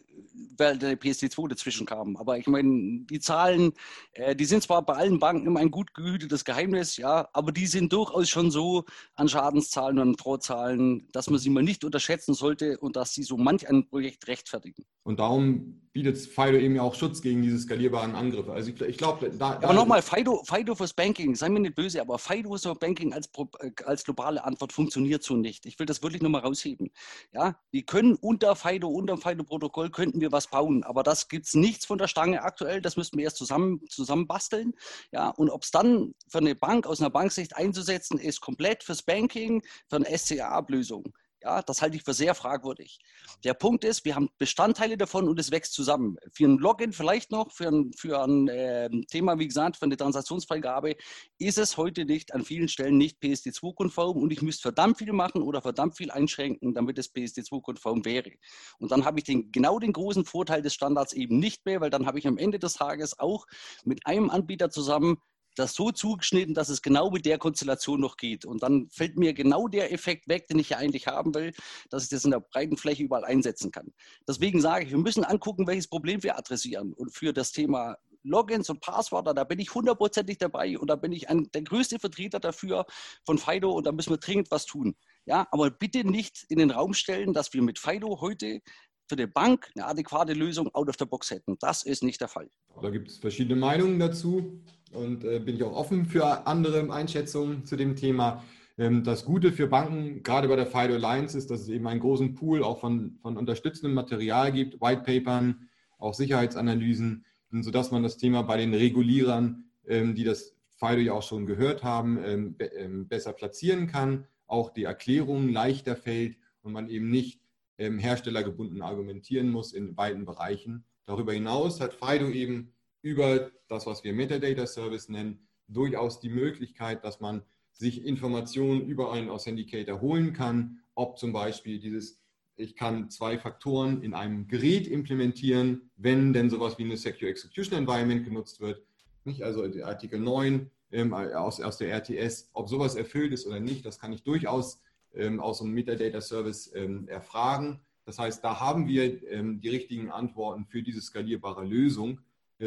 weil der PSD2 dazwischen kam. Aber ich meine, die Zahlen, äh, die sind zwar bei allen Banken immer ein gut gehütetes Geheimnis, ja, aber die sind durchaus schon so an Schadenszahlen und an Vorzahlen, dass man sie mal nicht unterschätzen sollte und dass sie so manch ein Projekt rechtfertigen. Und darum bietet Fido eben ja auch Schutz gegen diese skalierbaren Angriffe. Also ich, ich glaube, da, da. Aber nochmal, Fido, Fido fürs Banking, sei mir nicht böse, aber Fido für Banking als, äh, als globale Antwort funktioniert so nicht. Ich will das wirklich nochmal rausheben. Ja, wir können unter Fido, unter Fido-Protokoll, könnten wir was bauen, aber das gibt es nichts von der Stange aktuell. Das müssten wir erst zusammen, zusammen basteln. Ja, und ob es dann für eine Bank aus einer Banksicht einzusetzen ist, komplett fürs Banking, für eine SCA-Ablösung. Ja, das halte ich für sehr fragwürdig. Der Punkt ist, wir haben Bestandteile davon und es wächst zusammen. Für ein Login vielleicht noch, für ein, für ein äh, Thema, wie gesagt, für eine Transaktionsfreigabe, ist es heute nicht an vielen Stellen nicht PSD2-konform und ich müsste verdammt viel machen oder verdammt viel einschränken, damit es PSD2-konform wäre. Und dann habe ich den, genau den großen Vorteil des Standards eben nicht mehr, weil dann habe ich am Ende des Tages auch mit einem Anbieter zusammen das so zugeschnitten, dass es genau mit der Konstellation noch geht. Und dann fällt mir genau der Effekt weg, den ich ja eigentlich haben will, dass ich das in der breiten Fläche überall einsetzen kann. Deswegen sage ich, wir müssen angucken, welches Problem wir adressieren. Und für das Thema Logins und Passwörter, da bin ich hundertprozentig dabei und da bin ich ein, der größte Vertreter dafür von Fido und da müssen wir dringend was tun. Ja, aber bitte nicht in den Raum stellen, dass wir mit Fido heute für die Bank eine adäquate Lösung out of the box hätten. Das ist nicht der Fall. Da gibt es verschiedene Meinungen dazu und äh, bin ich auch offen für andere Einschätzungen zu dem Thema. Ähm, das Gute für Banken, gerade bei der FIDO Alliance, ist, dass es eben einen großen Pool auch von, von unterstützendem Material gibt, Whitepapern, auch Sicherheitsanalysen, sodass man das Thema bei den Regulierern, ähm, die das FIDO ja auch schon gehört haben, ähm, be ähm, besser platzieren kann, auch die Erklärung leichter fällt und man eben nicht ähm, herstellergebunden argumentieren muss in weiten Bereichen. Darüber hinaus hat Fido eben über das, was wir Metadata Service nennen, durchaus die Möglichkeit, dass man sich Informationen über einen Authenticator holen kann, ob zum Beispiel dieses, ich kann zwei Faktoren in einem Gerät implementieren, wenn denn sowas wie eine Secure Execution Environment genutzt wird. nicht? also Artikel 9 ähm, aus, aus der RTS, ob sowas erfüllt ist oder nicht, das kann ich durchaus ähm, aus einem Metadata Service ähm, erfragen. Das heißt, da haben wir ähm, die richtigen Antworten für diese skalierbare Lösung,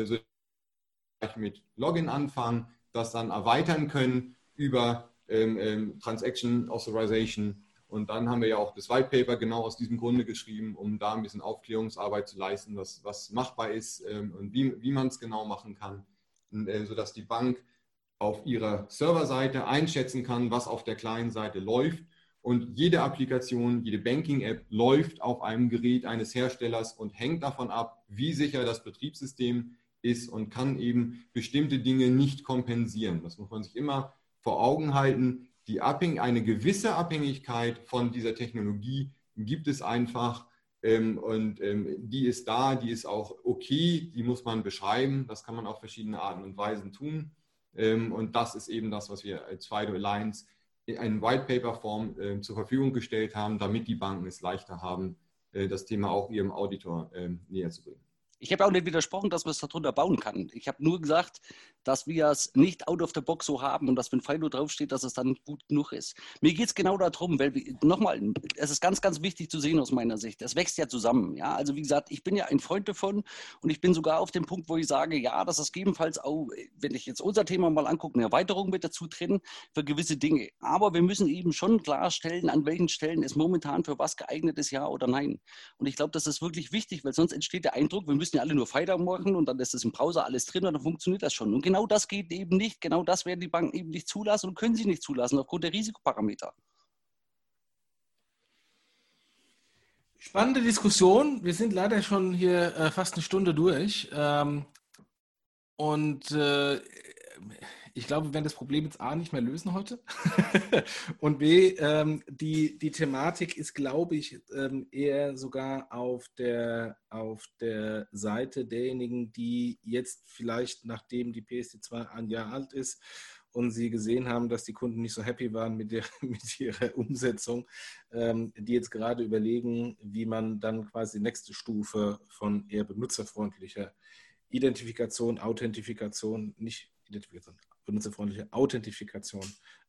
so mit Login anfangen, das dann erweitern können über ähm, ähm, Transaction Authorization. Und dann haben wir ja auch das White Paper genau aus diesem Grunde geschrieben, um da ein bisschen Aufklärungsarbeit zu leisten, was, was machbar ist ähm, und wie, wie man es genau machen kann, äh, sodass die Bank auf ihrer Serverseite einschätzen kann, was auf der kleinen Seite läuft. Und jede Applikation, jede Banking-App läuft auf einem Gerät eines Herstellers und hängt davon ab, wie sicher das Betriebssystem ist und kann eben bestimmte Dinge nicht kompensieren. Das muss man sich immer vor Augen halten. Die Abhäng eine gewisse Abhängigkeit von dieser Technologie gibt es einfach. Ähm, und ähm, die ist da, die ist auch okay, die muss man beschreiben. Das kann man auf verschiedene Arten und Weisen tun. Ähm, und das ist eben das, was wir als FIDO Alliance in White Paper Form äh, zur Verfügung gestellt haben, damit die Banken es leichter haben, äh, das Thema auch ihrem Auditor äh, näher zu bringen. Ich habe auch nicht widersprochen, dass man es darunter bauen kann. Ich habe nur gesagt, dass wir es nicht out of the box so haben und dass, wenn Fido draufsteht, dass es dann gut genug ist. Mir geht es genau darum, weil, nochmal, es ist ganz, ganz wichtig zu sehen aus meiner Sicht. Es wächst ja zusammen. Ja? Also, wie gesagt, ich bin ja ein Freund davon und ich bin sogar auf dem Punkt, wo ich sage, ja, dass es gegebenenfalls auch, wenn ich jetzt unser Thema mal angucke, eine Erweiterung mit dazu drin für gewisse Dinge. Aber wir müssen eben schon klarstellen, an welchen Stellen es momentan für was geeignet ist, ja oder nein. Und ich glaube, das ist wirklich wichtig, weil sonst entsteht der Eindruck, wir müssen müssen ja alle nur Fighter machen und dann ist das im Browser alles drin und dann funktioniert das schon. Und genau das geht eben nicht. Genau das werden die Banken eben nicht zulassen und können sie nicht zulassen aufgrund der Risikoparameter. Spannende Diskussion. Wir sind leider schon hier äh, fast eine Stunde durch. Ähm, und äh, ich glaube, wir werden das Problem jetzt A nicht mehr lösen heute. [laughs] und B, ähm, die, die Thematik ist, glaube ich, ähm, eher sogar auf der, auf der Seite derjenigen, die jetzt vielleicht, nachdem die PSD2 ein Jahr alt ist, und sie gesehen haben, dass die Kunden nicht so happy waren mit, der, [laughs] mit ihrer Umsetzung, ähm, die jetzt gerade überlegen, wie man dann quasi die nächste Stufe von eher benutzerfreundlicher Identifikation, Authentifikation, nicht Identifikation, benutzerfreundliche Authentifikation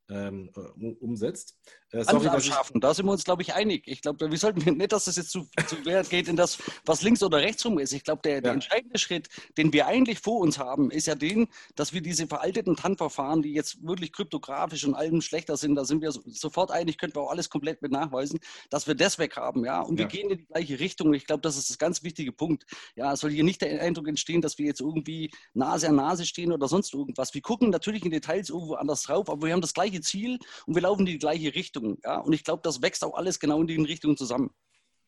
ähm, äh, umsetzt. Äh, sorry, schaffen, da sind wir uns, glaube ich, einig. Ich glaube, wir sollten [laughs] nicht, dass das jetzt zu, zu Wert geht in das, was links oder rechts rum ist. Ich glaube, der, ja. der, entscheidende Schritt, den wir eigentlich vor uns haben, ist ja den, dass wir diese veralteten TAN-Verfahren, die jetzt wirklich kryptografisch und allem schlechter sind, da sind wir sofort einig, könnten wir auch alles komplett mit nachweisen, dass wir das weg haben. Ja? Und ja. wir gehen in die gleiche Richtung. Ich glaube, das ist das ganz wichtige Punkt. Ja, es soll hier nicht der Eindruck entstehen, dass wir jetzt irgendwie Nase an Nase stehen oder sonst irgendwas. Wir gucken natürlich in Details irgendwo anders drauf, aber wir haben das gleiche Ziel und wir laufen in die gleiche Richtung. Ja? Und ich glaube, das wächst auch alles genau in die Richtung zusammen.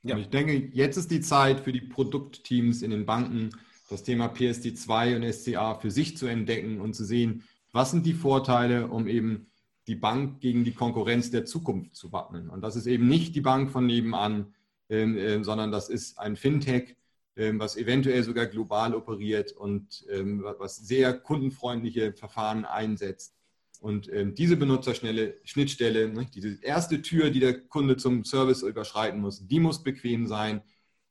Ja. Und ich denke, jetzt ist die Zeit für die Produktteams in den Banken, das Thema PSD2 und SCA für sich zu entdecken und zu sehen, was sind die Vorteile, um eben die Bank gegen die Konkurrenz der Zukunft zu wappnen. Und das ist eben nicht die Bank von nebenan, ähm, äh, sondern das ist ein Fintech, ähm, was eventuell sogar global operiert und ähm, was sehr kundenfreundliche Verfahren einsetzt. Und ähm, diese benutzerschnelle Schnittstelle, ne, diese erste Tür, die der Kunde zum Service überschreiten muss, die muss bequem sein.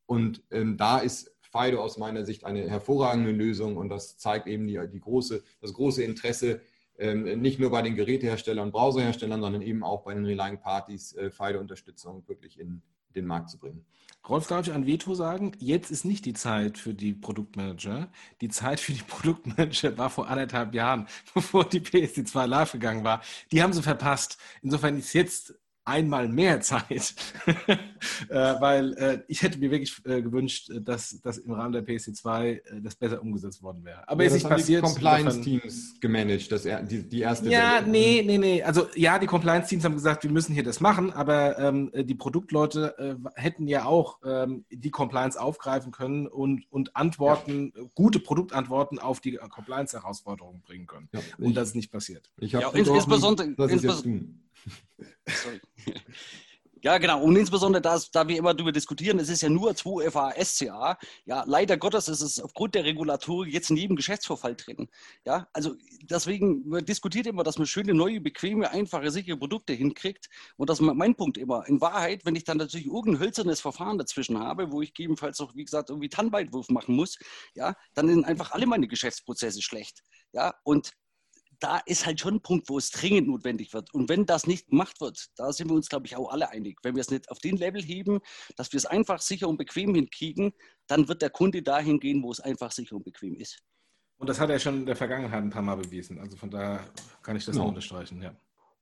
Und ähm, da ist Fido aus meiner Sicht eine hervorragende Lösung und das zeigt eben die, die große, das große Interesse ähm, nicht nur bei den Geräteherstellern und Browserherstellern, sondern eben auch bei den Relying Parties äh, Fido-Unterstützung wirklich in den Markt zu bringen. Rolf, darf ich an Veto sagen? Jetzt ist nicht die Zeit für die Produktmanager. Die Zeit für die Produktmanager war vor anderthalb Jahren, [laughs] bevor die PSD2 live gegangen war. Die haben sie verpasst. Insofern ist jetzt einmal mehr [laughs] Zeit, äh, weil äh, ich hätte mir wirklich äh, gewünscht, dass, dass im Rahmen der PSC2 äh, das besser umgesetzt worden wäre. Aber ja, ist nicht passiert. Die Compliance-Teams gemanagt, das, die, die erste. Ja, Welle. nee, nee, nee. Also ja, die Compliance-Teams haben gesagt, wir müssen hier das machen, aber ähm, die Produktleute äh, hätten ja auch ähm, die Compliance aufgreifen können und, und Antworten, ja. gute Produktantworten auf die Compliance-Herausforderungen bringen können. Ja, und das ist nicht passiert. Ich habe ja, insbesondere, insbesondere Ja, genau. Und insbesondere, das, da wir immer darüber diskutieren, es ist ja nur 2FA SCA. Ja, leider Gottes ist es aufgrund der Regulatorik jetzt in jedem Geschäftsvorfall drin. Ja, also deswegen man diskutiert immer, dass man schöne, neue, bequeme, einfache, sichere Produkte hinkriegt. Und das ist mein Punkt immer. In Wahrheit, wenn ich dann natürlich irgendein hölzernes Verfahren dazwischen habe, wo ich gegebenenfalls auch, wie gesagt, irgendwie Tannbeitwurf machen muss, ja, dann sind einfach alle meine Geschäftsprozesse schlecht. Ja, und da ist halt schon ein Punkt, wo es dringend notwendig wird. Und wenn das nicht gemacht wird, da sind wir uns, glaube ich, auch alle einig. Wenn wir es nicht auf den Level heben, dass wir es einfach sicher und bequem hinkriegen, dann wird der Kunde dahin gehen, wo es einfach sicher und bequem ist. Und das hat er schon in der Vergangenheit ein paar Mal bewiesen. Also von daher kann ich das genau. unterstreichen, ja.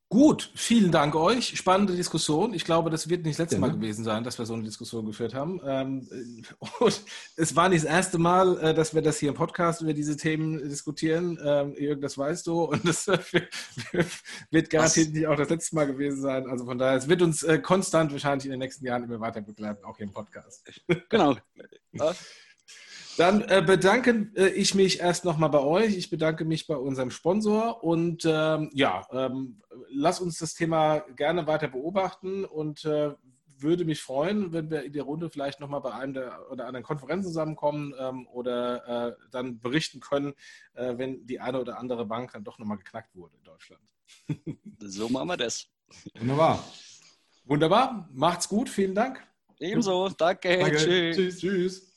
Gut, vielen Dank euch. Spannende Diskussion. Ich glaube, das wird nicht das letzte Mal gewesen sein, dass wir so eine Diskussion geführt haben. Ähm, [laughs] und es war nicht das erste Mal, äh, dass wir das hier im Podcast über diese Themen diskutieren. Ähm, Jürgen, das weißt du. Und das [laughs] wird garantiert nicht auch das letzte Mal gewesen sein. Also von daher, es wird uns äh, konstant wahrscheinlich in den nächsten Jahren immer weiter begleiten, auch hier im Podcast. Genau. [laughs] Dann äh, bedanke äh, ich mich erst nochmal bei euch. Ich bedanke mich bei unserem Sponsor und ähm, ja, ähm, lass uns das Thema gerne weiter beobachten und äh, würde mich freuen, wenn wir in der Runde vielleicht nochmal bei einem der oder anderen Konferenzen zusammenkommen ähm, oder äh, dann berichten können, äh, wenn die eine oder andere Bank dann doch nochmal geknackt wurde in Deutschland. so machen wir das. Wunderbar. Wunderbar. Macht's gut. Vielen Dank. Ebenso. Danke. Danke. Tschüss. Tschüss. tschüss.